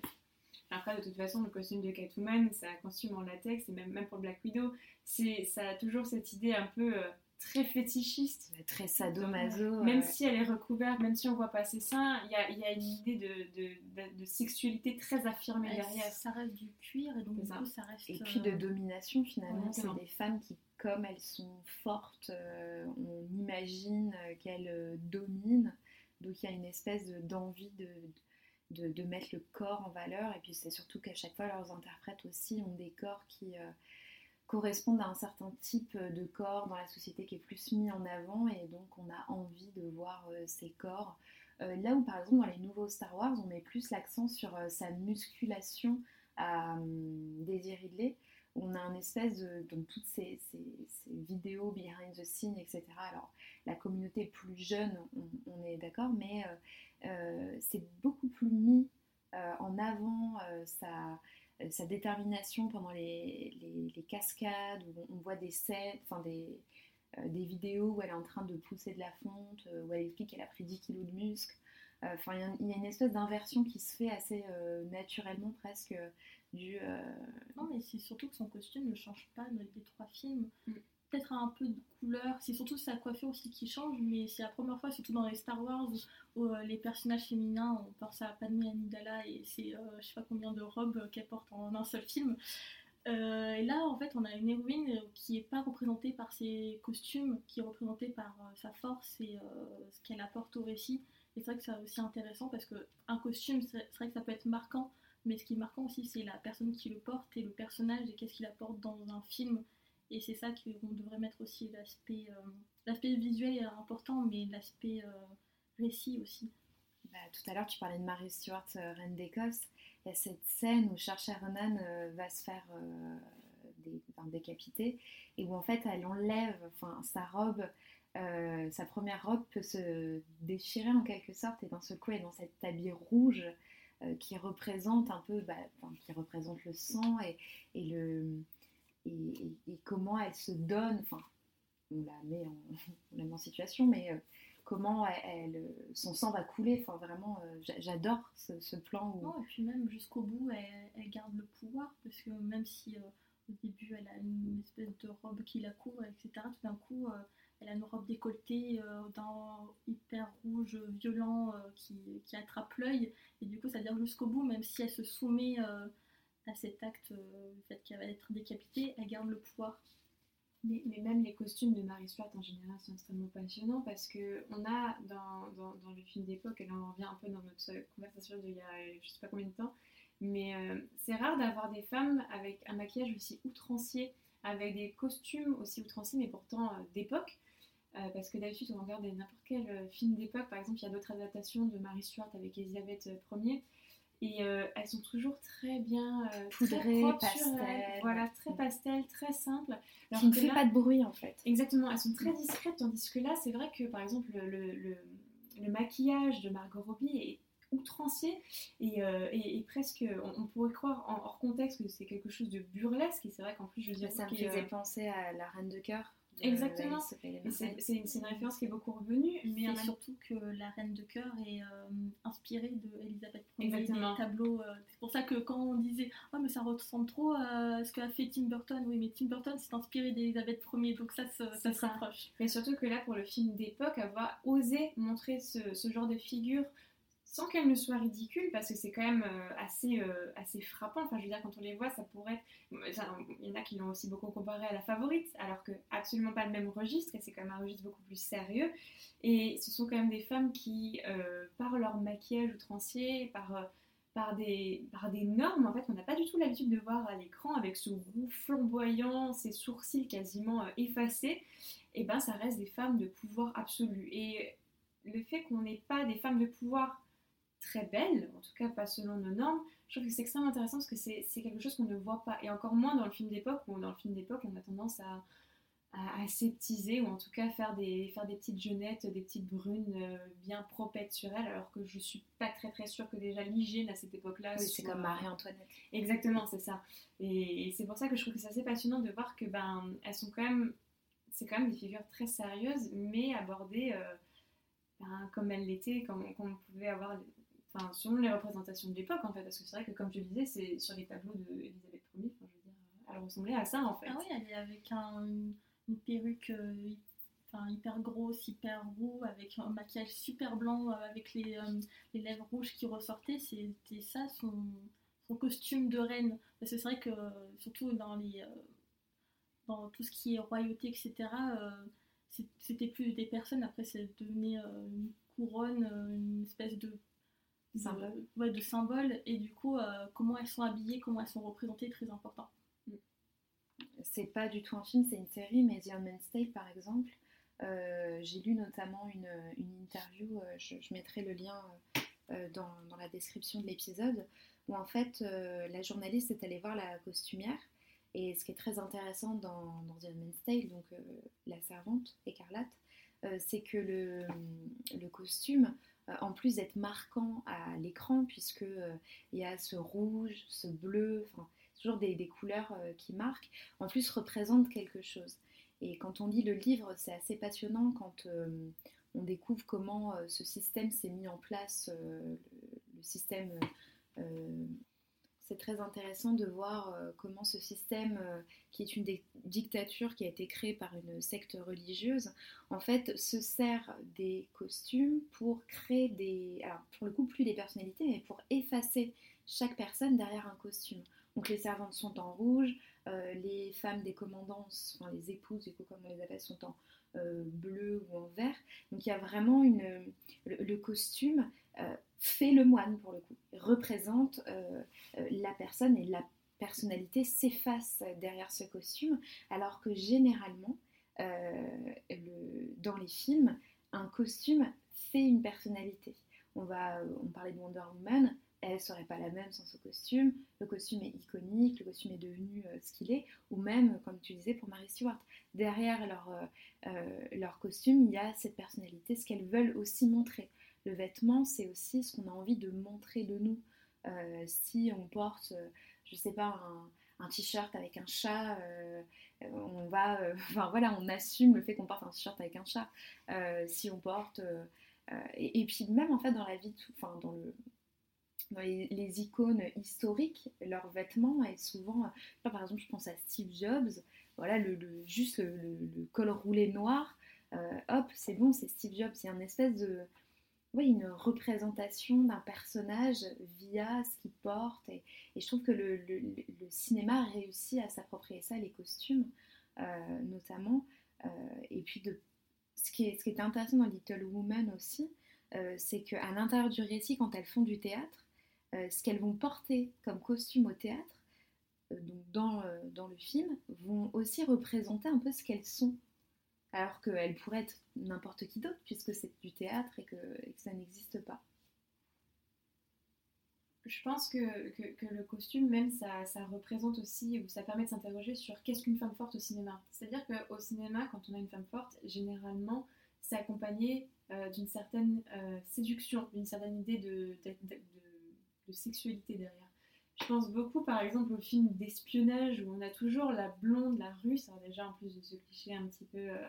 Après, de toute façon, le costume de Catwoman, c'est un costume en latex, et même, même pour Black Widow, c'est, ça a toujours cette idée un peu euh, très fétichiste.
très sadomaso.
Même si elle est recouverte, même si on voit pas ses seins, il y a, il y a une idée de, de, de- de sexualité très affirmée
Ouais,
derrière.
ça reste du cuir et donc
C'est
du
ça.
coup ça reste.
Et puis de
euh,
domination finalement, c'est
Exactement.
des femmes qui, comme elles sont fortes, euh, on imagine euh, qu'elles euh, dominent. Donc il y a une espèce de- d'envie de, de, de mettre le corps en valeur. Et puis c'est surtout qu'à chaque fois, leurs interprètes aussi ont des corps qui euh, correspondent à un certain type de corps dans la société qui est plus mis en avant. Et donc on a envie de voir euh, ces corps. Euh, là où par exemple dans les nouveaux Star Wars, on met plus l'accent sur euh, sa musculation à hum, Daisy Ridley. On a un espèce de. Donc, toutes ces, vidéos behind the scene, etc. Alors, la communauté plus jeune, on, est d'accord, mais euh, euh, c'est beaucoup plus mis euh, en avant euh, sa, sa détermination pendant les, les- les cascades, où on, voit des scènes, enfin des, euh, des vidéos où elle est en train de pousser de la fonte, euh, où elle explique qu'elle a pris 10 kilos de muscles. Euh, Enfin, il y a- il y, a une espèce d'inversion qui se fait assez euh, naturellement presque du. euh,
Non, mais c'est surtout que son costume ne change pas dans les trois films.
Mm.
Peut-être un peu de couleur, c'est surtout sa coiffure aussi qui change, mais c'est la première fois, surtout dans les Star Wars, où euh, les personnages féminins, on pense à Padmé Amidala et c'est euh, je sais pas combien de robes qu'elle porte en un seul film. Euh, et là, en fait, on a une héroïne qui n'est pas représentée par ses costumes, qui est représentée par sa force et ce qu'elle apporte au récit. Et c'est vrai que c'est aussi intéressant parce qu'un costume, c'est vrai que ça peut être marquant, mais ce qui est marquant aussi, c'est la personne qui le porte et le personnage et qu'est-ce qu'il apporte dans un film. Et c'est ça qu'on devrait mettre aussi l'aspect euh, l'aspect visuel est important, mais l'aspect euh, récit aussi.
Bah, tout à l'heure, tu parlais de Mary Stuart, euh, reine d'Écosse. Il y a cette scène où Saoirse Ronan va se faire dé- enfin, décapiter et où en fait elle enlève sa robe. sa première robe peut se déchirer en quelque sorte et d'un seul coup elle est dans cette habit rouge qui représente un peu, bah, qui représente le sang et, et le et, comment elle se donne. Enfin, on la met en, on la met en situation, mais euh, comment elle, euh, son sang va couler. Enfin, vraiment, euh, j'a- j'adore ce, plan où.
Et puis même jusqu'au bout, elle, garde le pouvoir, parce que même si au début elle a une espèce de robe qui la couvre, etc., tout d'un coup elle a une robe décolletée d'un hyper rouge violent qui, qui attrape l'œil, et du coup ça dure jusqu'au bout, même si elle se soumet à cet acte, euh, le fait qu'elle va être décapitée, elle garde le pouvoir.
Mais, même les costumes de Mary Stuart en général sont extrêmement passionnants parce que on a dans, dans, dans le film d'époque, et là on revient un peu dans notre conversation d'il y a je sais pas combien de temps, mais euh, c'est rare d'avoir des femmes avec un maquillage aussi outrancier, avec des costumes aussi outranciers, mais pourtant euh, d'époque. Parce que d'habitude, on regarde n'importe quel film d'époque. Par exemple, il y a d'autres adaptations de Mary Stuart avec Elisabeth Ier. Et euh, elles sont toujours très bien euh,
Poudrées, pastel.
Voilà, très pastel, très simple.
Qui ne fait
là-
pas de bruit en fait.
Exactement, elles sont très discrètes, tandis que là, c'est vrai que par exemple, le, le- le maquillage de Margot Robbie est outrancier et, euh, et- et presque, on, on pourrait croire en hors contexte que c'est quelque chose de burlesque, et c'est vrai qu'en plus, je veux dire,
Ça me faisait
euh,
penser à La Reine de Cœur.
Exactement. C'est une, une référence qui est beaucoup revenue, mais même
surtout que la Reine de cœur est euh, inspirée de Elisabeth Ier,
Exactement.
tableaux. euh, c'est pour ça que quand on disait oh mais ça ressemble trop à ce qu'a fait Tim Burton, oui mais Tim Burton s'est inspiré d'Elisabeth Ier, donc ça se, ça se rapproche.
Mais surtout que là, pour le film d'époque, avoir osé montrer ce, ce genre de figure sans qu'elle ne soit ridicule, parce que c'est quand même euh, assez, euh, assez frappant. Enfin, je veux dire, quand on les voit, ça pourrait être... il y en a qui l'ont aussi beaucoup comparé à la favorite, alors que absolument pas le même registre, et c'est quand même un registre beaucoup plus sérieux. Et ce sont quand même des femmes qui, euh, par leur maquillage outrancier, par, par, des, par des normes, en fait, on n'a pas du tout l'habitude de voir à l'écran, avec ce roux flamboyant, ses sourcils quasiment effacés, et ben ça reste des femmes de pouvoir absolu. Et le fait qu'on n'ait pas des femmes de pouvoir très belle, en tout cas pas selon nos normes, je trouve que c'est extrêmement intéressant parce que c'est quelque chose qu'on ne voit pas. Et encore moins dans le film d'époque, où dans le film d'époque, on a tendance à, à aseptiser ou en tout cas faire des, faire des petites jeunettes, des petites brunes euh, bien propettes sur elles, alors que je suis pas très très sûre que déjà l'hygiène à cette époque-là.
Oui, c'est comme Marie-Antoinette.
Exactement, c'est ça. Et, c'est pour ça que je trouve que c'est assez passionnant de voir que ben elles sont quand même, c'est quand même des figures très sérieuses, mais abordées euh, ben, comme elles l'étaient, comme, comme on pouvait avoir enfin, selon les représentations de l'époque en fait, parce que c'est vrai que comme je disais, c'est sur les tableaux d'Elisabeth Ier, enfin, je veux dire, elle ressemblait à ça en fait.
Ah oui, elle est avec un, une perruque euh, hyper grosse, hyper roux, avec un maquillage super blanc, euh, avec les, euh, les, lèvres rouges qui ressortaient, c'était ça son, son, costume de reine. Parce que c'est vrai que surtout dans les dans tout ce qui est royauté, etc., c'était plus des personnes, après c'est devenu une couronne, une espèce de de, ouais, de symboles et du coup euh, comment elles sont habillées, comment elles sont représentées, très important. Mm.
C'est pas du tout un film, c'est une série, mais The Handmaid's Tale par exemple, euh, j'ai lu notamment une, une interview, euh, je, mettrai le lien dans, dans, la description de l'épisode, où en fait la journaliste est allée voir la costumière. Et ce qui est très intéressant dans, dans The Handmaid's Tale, donc la servante écarlate, c'est que le, le costume en plus d'être marquant à l'écran, puisque euh, il y a ce rouge, ce bleu, toujours des, couleurs euh, qui marquent, en plus représente quelque chose. Et quand on lit le livre, c'est assez passionnant quand on découvre comment ce système s'est mis en place, le, système c'est très intéressant de voir euh, comment ce système, euh, qui est une dictature qui a été créée par une secte religieuse, en fait se sert des costumes pour créer des... Alors pour le coup plus des personnalités, mais pour effacer chaque personne derrière un costume. Donc les servantes sont en rouge, euh, les femmes des commandants, enfin les épouses, du coup comme on les appelle, sont en bleu ou en vert. Donc il y a vraiment une... le costume fait le moine pour le coup, représente euh, euh, la personne et la personnalité s'efface derrière ce costume, alors que généralement, euh, dans les films, un costume fait une personnalité. On, va, on parlait de Wonder Woman, elle serait pas la même sans ce costume. Le costume est iconique, le costume est devenu ce qu'il est, ou même, comme tu disais, pour Marie Stewart. Derrière leur, leur costume, il y a cette personnalité, ce qu'elles veulent aussi montrer. Le vêtement, c'est aussi ce qu'on a envie de montrer de nous. Euh, si on porte, euh, je sais pas, un, t-shirt avec un chat, euh, on va, enfin voilà, on assume le fait qu'on porte un t-shirt avec un chat. si on porte, et, puis même en fait dans la vie, enfin dans le, les, icônes historiques, leurs vêtements est souvent, par exemple, je pense à Steve Jobs, voilà, le, juste le, col roulé noir, hop, c'est bon, c'est Steve Jobs, c'est un espèce de oui, une représentation d'un personnage via ce qu'il porte. Et, je trouve que le, cinéma réussit à s'approprier ça, les costumes euh, notamment. Euh, et puis, de, ce, qui est, intéressant dans Little Woman aussi, euh, c'est qu'à l'intérieur du récit, quand elles font du théâtre, ce qu'elles vont porter comme costume au théâtre, donc dans, dans le film, vont aussi représenter un peu ce qu'elles sont alors qu'elle pourrait être n'importe qui d'autre, puisque c'est du théâtre et que, ça n'existe pas.
Je pense que, le costume, même, ça, représente aussi, ou ça permet de s'interroger sur qu'est-ce qu'une femme forte au cinéma. C'est-à-dire qu'au cinéma, quand on a une femme forte, généralement, c'est accompagné euh, d'une certaine euh, séduction, d'une certaine idée de sexualité derrière. Je pense beaucoup par exemple au film d'espionnage où on a toujours la blonde, la russe, alors déjà en plus de ce cliché un petit peu euh,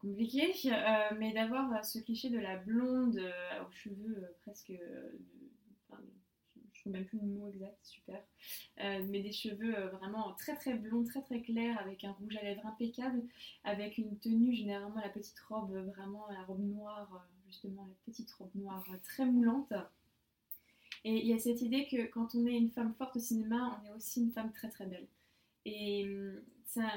compliqué, euh, mais d'avoir euh, ce cliché de la blonde aux cheveux presque... je ne sais même plus le mot exact, super. mais des cheveux vraiment très très blonds, très très clairs, avec un rouge à lèvres impeccable, avec une tenue généralement la petite robe, vraiment la robe noire, justement la petite robe noire très moulante. Et il y a cette idée que quand on est une femme forte au cinéma, on est aussi une femme très très belle. Et hum,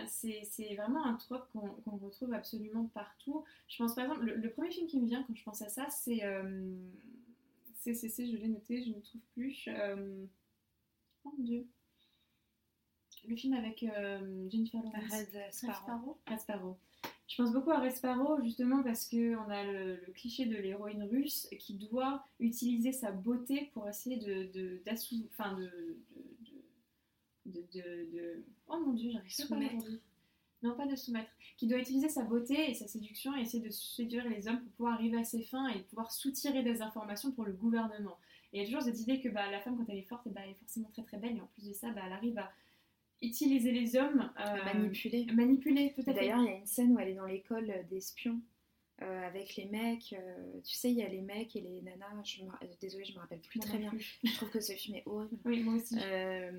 c'est vraiment un trope qu'on retrouve absolument partout. Je pense par exemple, le, le premier film qui me vient quand je pense à ça, c'est. euh, c'est, je l'ai noté, je ne trouve plus. euh, oh mon dieu. Le film avec euh, Jennifer Lawrence.
Red
Red
Sparrow.
Sparrow.
Red Sparrow. Je pense beaucoup à Red Sparrow justement parce qu'on a le, le cliché de l'héroïne russe qui doit utiliser sa beauté pour essayer de, enfin de, de, de, Oh mon dieu, j'arrive pas à parler
Soumettre.
aujourd'hui. Non, pas de soumettre. Qui doit utiliser sa beauté et sa séduction et essayer de séduire les hommes pour pouvoir arriver à ses fins et pouvoir soutirer des informations pour le gouvernement. Et il y a toujours cette idée que bah, la femme, quand elle est forte, eh bah, elle est forcément très très belle et en plus de ça, bah, elle arrive à utiliser les hommes. euh,
Manipulé.
Manipuler, tout à fait.
D'ailleurs, il y a une scène où elle est dans l'école d'espions euh, avec les mecs. euh, tu sais, il y a les mecs et les nanas. Je me... euh, Désolée, je me rappelle plus
Moi
très bien.
plus.
Je trouve que ce film est horrible.
Oui, moi aussi.
Euh,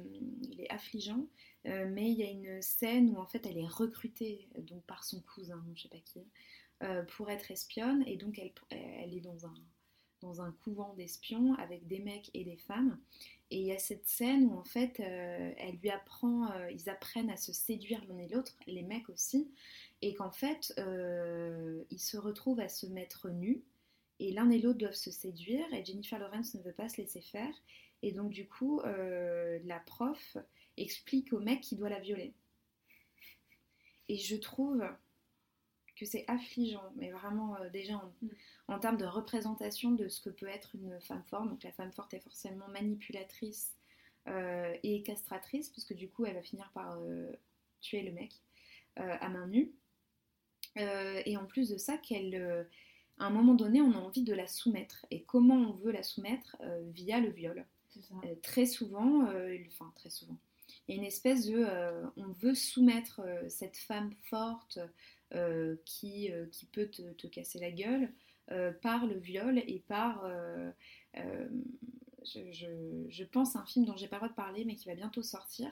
il est affligeant, mais il y a une scène où en fait elle est recrutée donc par son cousin, je sais pas qui, pour être espionne et donc elle, elle est dans un dans un couvent d'espions avec des mecs et des femmes. Et il y a cette scène où en fait euh, lui euh, ils apprennent à se séduire l'un et l'autre, les mecs aussi, et qu'en fait euh, ils se retrouvent à se mettre nus. Et l'un et l'autre doivent se séduire. Et Jennifer Lawrence ne veut pas se laisser faire. Et donc du coup, euh, la prof explique au mec qu'il doit la violer. Et je trouve que c'est affligeant, mais vraiment euh, déjà en,
Mm.
en termes de représentation de ce que peut être une femme forte. Donc la femme forte est forcément manipulatrice euh, et castratrice, puisque du coup elle va finir par euh, tuer le mec à main nue. Et en plus de ça, qu'elle, à un moment donné, on a envie de la soumettre. Et comment on veut la soumettre Via le viol.
Ça.
Très souvent, enfin très souvent, il y a une espèce de, on veut soumettre cette femme forte qui, euh, qui peut te, te casser la gueule euh, par le viol et par, euh, euh, je, je- pense à un film dont j'ai pas le droit de parler mais qui va bientôt sortir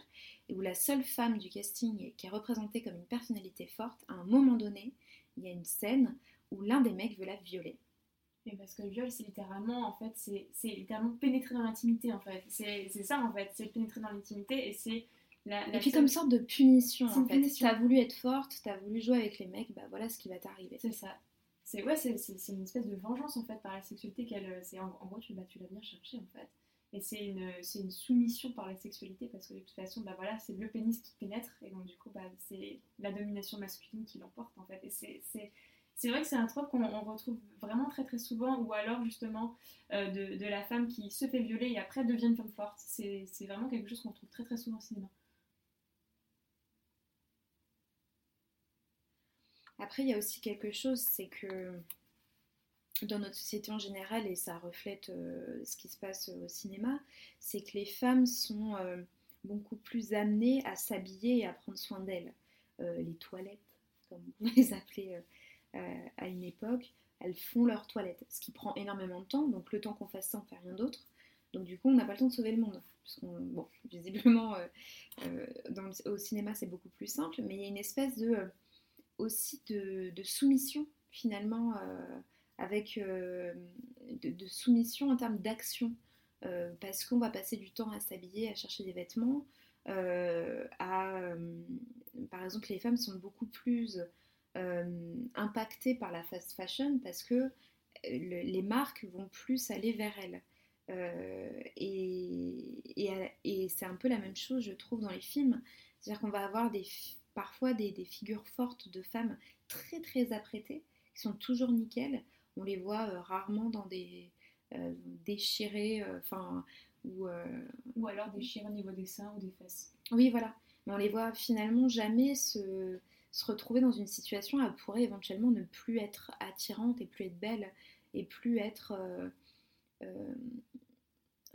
et où la seule femme du casting qui est représentée comme une personnalité forte, à un moment donné, il y a une scène où l'un des mecs veut la violer.
Et parce que le viol, c'est littéralement, en fait, c'est littéralement pénétrer dans l'intimité, en fait. C'est ça, en fait. C'est pénétrer dans l'intimité et c'est la, la
Et puis
seule-
comme sorte de punition en fait. T'as voulu être forte, t'as voulu jouer avec les mecs, bah voilà ce qui va t'arriver.
C'est ça. C'est ouais, c'est une espèce de vengeance, en fait, par la sexualité qu'elle... C'est en, en gros, tu, bah, tu l'as bien cherché, en fait. Et c'est une, c'est une soumission par la sexualité parce que de toute façon, bah voilà, c'est le pénis qui pénètre et donc du coup, bah, c'est la domination masculine qui l'emporte, en fait. Et c'est- c'est... C'est vrai que c'est un trope qu'on on retrouve vraiment très très souvent, ou alors justement euh, de, de la femme qui se fait violer et après devient une femme forte. C'est vraiment quelque chose qu'on trouve très très souvent au cinéma.
Après, il y a aussi quelque chose, c'est que dans notre société en général, et ça reflète euh, ce qui se passe au cinéma, c'est que les femmes sont euh, beaucoup plus amenées à s'habiller et à prendre soin d'elles. Euh, les toilettes, comme vous les appelez à une époque, elles font leurs toilettes, ce qui prend énormément de temps, donc le temps qu'on fasse ça, on fait rien d'autre. Donc du coup, on n'a pas le temps de sauver le monde. Puisqu'on- bon, visiblement, au cinéma, c'est beaucoup plus simple, mais il y a une espèce de... aussi de, soumission finalement euh, avec euh, de, soumission en termes d'action euh, parce qu'on va passer du temps à s'habiller, à chercher des vêtements, à par exemple les femmes sont beaucoup plus impactées par la fast fashion parce que le- les marques vont plus aller vers elles. Et et, c'est un peu la même chose, je trouve, dans les films. C'est-à-dire qu'on va avoir des, parfois des, des figures fortes de femmes très très apprêtées, qui sont toujours nickel. On les voit euh, rarement dans des euh, déchirés, euh, enfin, ou euh,
Ou alors déchirer au niveau des seins ou des fesses.
oui, voilà. Mais on les voit finalement jamais se, se retrouver dans une situation où elles pourraient éventuellement ne plus être attirantes et plus être belles et plus être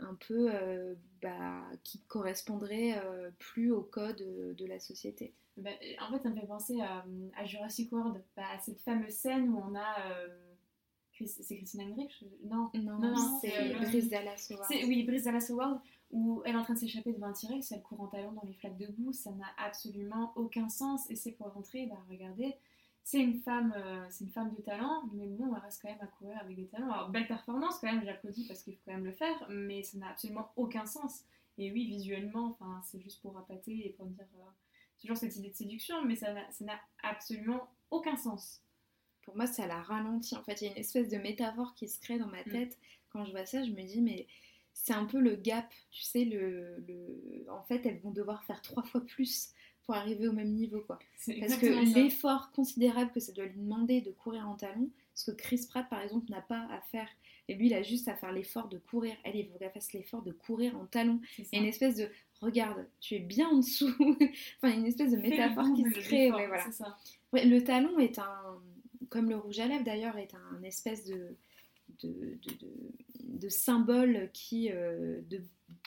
un peu euh, bah, qui correspondrait euh, plus au code de, de la société.
Bah, en fait, ça me fait penser à, à Jurassic World, bah, à cette fameuse scène où on a. euh, Chris- c'est Christina Hendricks Non.
Non,
Non, non,
c'est
euh,
Brice Dallas Howard.
Oui, Brise Dallas Howard, où elle est en train de s'échapper devant un T-Rex, elle court en talons dans les flaques de boue, ça n'a absolument aucun sens, et c'est pour rentrer, bah regardez, c'est une femme, euh, c'est une femme de talent, mais bon, elle reste quand même à courir avec des talents. Alors belle performance quand même, j'applaudis parce qu'il faut quand même le faire, mais ça n'a absolument aucun sens. Et oui, visuellement, enfin, c'est juste pour appâter et pour dire euh, toujours cette idée de séduction, mais ça n'a, absolument aucun sens.
Pour moi, ça la ralentit. En fait, il y a une espèce de métaphore qui se crée dans ma
Mm.
tête. Quand je vois ça, je me dis, mais c'est un peu le gap. Tu sais, le, le... en fait, elles vont devoir faire trois fois plus pour arriver au même niveau, quoi. Parce que l'effort considérable que ça doit lui demander de courir en talons, ce que Chris Pratt, par exemple, n'a pas à faire. Et lui, il a juste à faire l'effort de courir. Elle, il faut qu'elle fasse l'effort de courir en talons. Il y a une espèce de regarde, tu es bien en dessous. enfin, une espèce de métaphore qui se crée. ouais, voilà.
c'est ça.
Ouais, le talon est un, comme le rouge à lèvres d'ailleurs, est un espèce de, de, de, symbole qui, euh, de,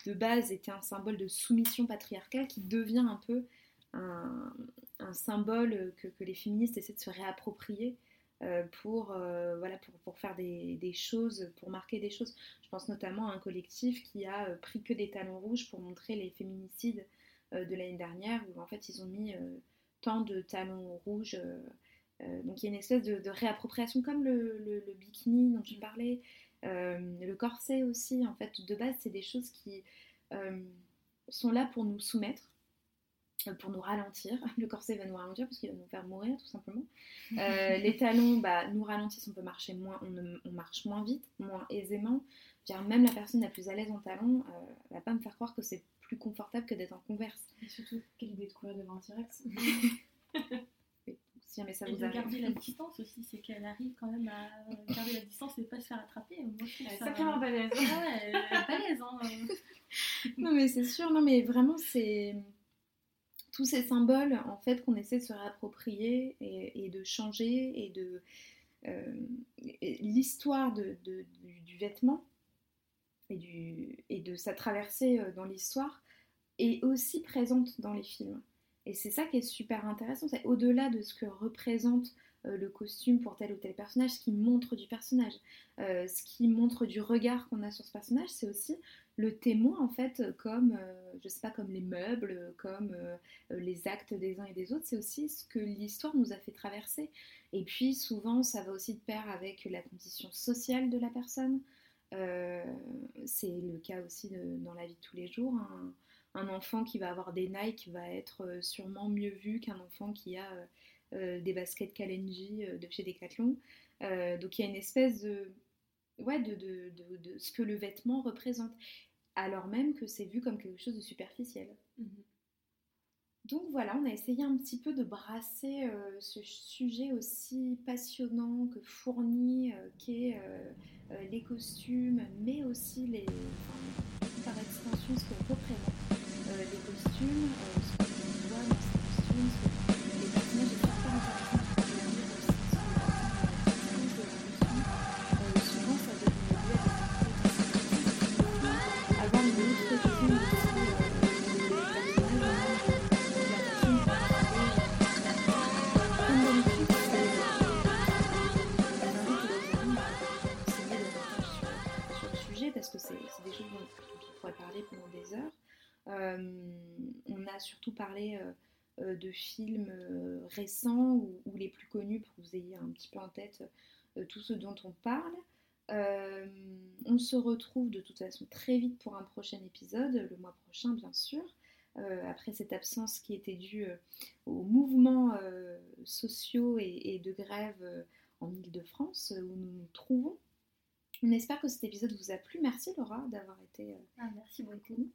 de base, était un symbole de soumission patriarcale qui devient un peu un, un symbole que, que les féministes essaient de se réapproprier pour, euh, voilà, pour, pour faire des, des choses, pour marquer des choses. Je pense notamment à un collectif qui a euh, pris que des talons rouges pour montrer les féminicides euh, de l'année dernière, où en fait ils ont mis euh, tant de talons rouges. euh, euh, donc il y a une espèce de, de réappropriation comme le, le- le bikini dont tu parlais, euh, le corset aussi. En fait, de base, c'est des choses qui euh, sont là pour nous soumettre, euh, pour nous ralentir. Le corset va nous ralentir parce qu'il va nous faire mourir tout simplement. Euh, les talons bah, nous ralentissent, on peut marcher moins, on, ne- on marche moins vite, moins aisément. Dire, même la personne la plus à l'aise en talons euh, va pas me faire croire que c'est plus confortable que d'être en converse.
Et surtout, quelle idée de courir devant un T-Rex
Si jamais ça
Et
vous
de
arrive.
garder la distance aussi, c'est qu'elle arrive quand même à garder la distance et pas se faire attraper. Moi, je
Elle est
ça-
sacrément balèze.
Ouais, elle est balèze, hein.
Non mais c'est sûr, non mais vraiment c'est tous ces symboles en fait qu'on essaie de se réapproprier et, de changer et de euh, l'histoire du, vêtement et, et de sa traversée euh, dans l'histoire est aussi présente dans les films. Et c'est ça qui est super intéressant, c'est au-delà de ce que représente le costume pour tel ou tel personnage, ce qui montre du personnage, euh, ce qui montre du regard qu'on a sur ce personnage, c'est aussi le témoin en fait comme euh, je sais pas comme les meubles comme euh, euh, les actes des uns et des autres c'est aussi ce que l'histoire nous a fait traverser. Et puis souvent ça va aussi de pair avec la condition sociale de la personne. Euh, c'est le cas aussi dans la vie de tous les jours un, enfant qui va avoir des Nike va être euh, sûrement mieux vu qu'un enfant qui a euh, euh, des baskets Kalenji euh, de chez Decathlon. Euh, donc il y a une espèce de ouais, de, de, de- de ce que le vêtement représente, alors même que c'est vu comme quelque chose de superficiel. Donc voilà, on a essayé un petit peu de brasser euh, ce sujet aussi passionnant que fourni euh, qu'est euh, euh, les costumes, mais aussi les, enfin, par extension ce que représentent euh, les costumes, euh, ce qu'on voit dans ces costumes, ce surtout parlé euh, euh, de films euh, récents ou, ou les plus connus pour que vous ayez un petit peu en tête tout ce dont on parle. Euh, on se retrouve de toute façon très vite pour un prochain épisode, le mois prochain bien sûr, euh, après cette absence qui était due euh, aux mouvements sociaux et, et de grève en Ile-de-France où nous nous trouvons. On espère que cet épisode vous a plu. Merci Laura d'avoir été.
Ah, merci beaucoup.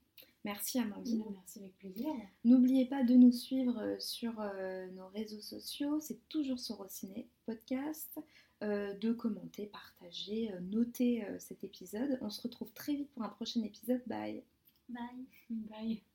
Merci Amandine.
Merci avec plaisir.
N'oubliez pas de nous suivre euh, sur euh, nos réseaux sociaux, c'est toujours Sorociné Podcast, euh, de commenter, partager, noter cet épisode. On se retrouve très vite pour un prochain épisode. Bye
Bye.
Bye.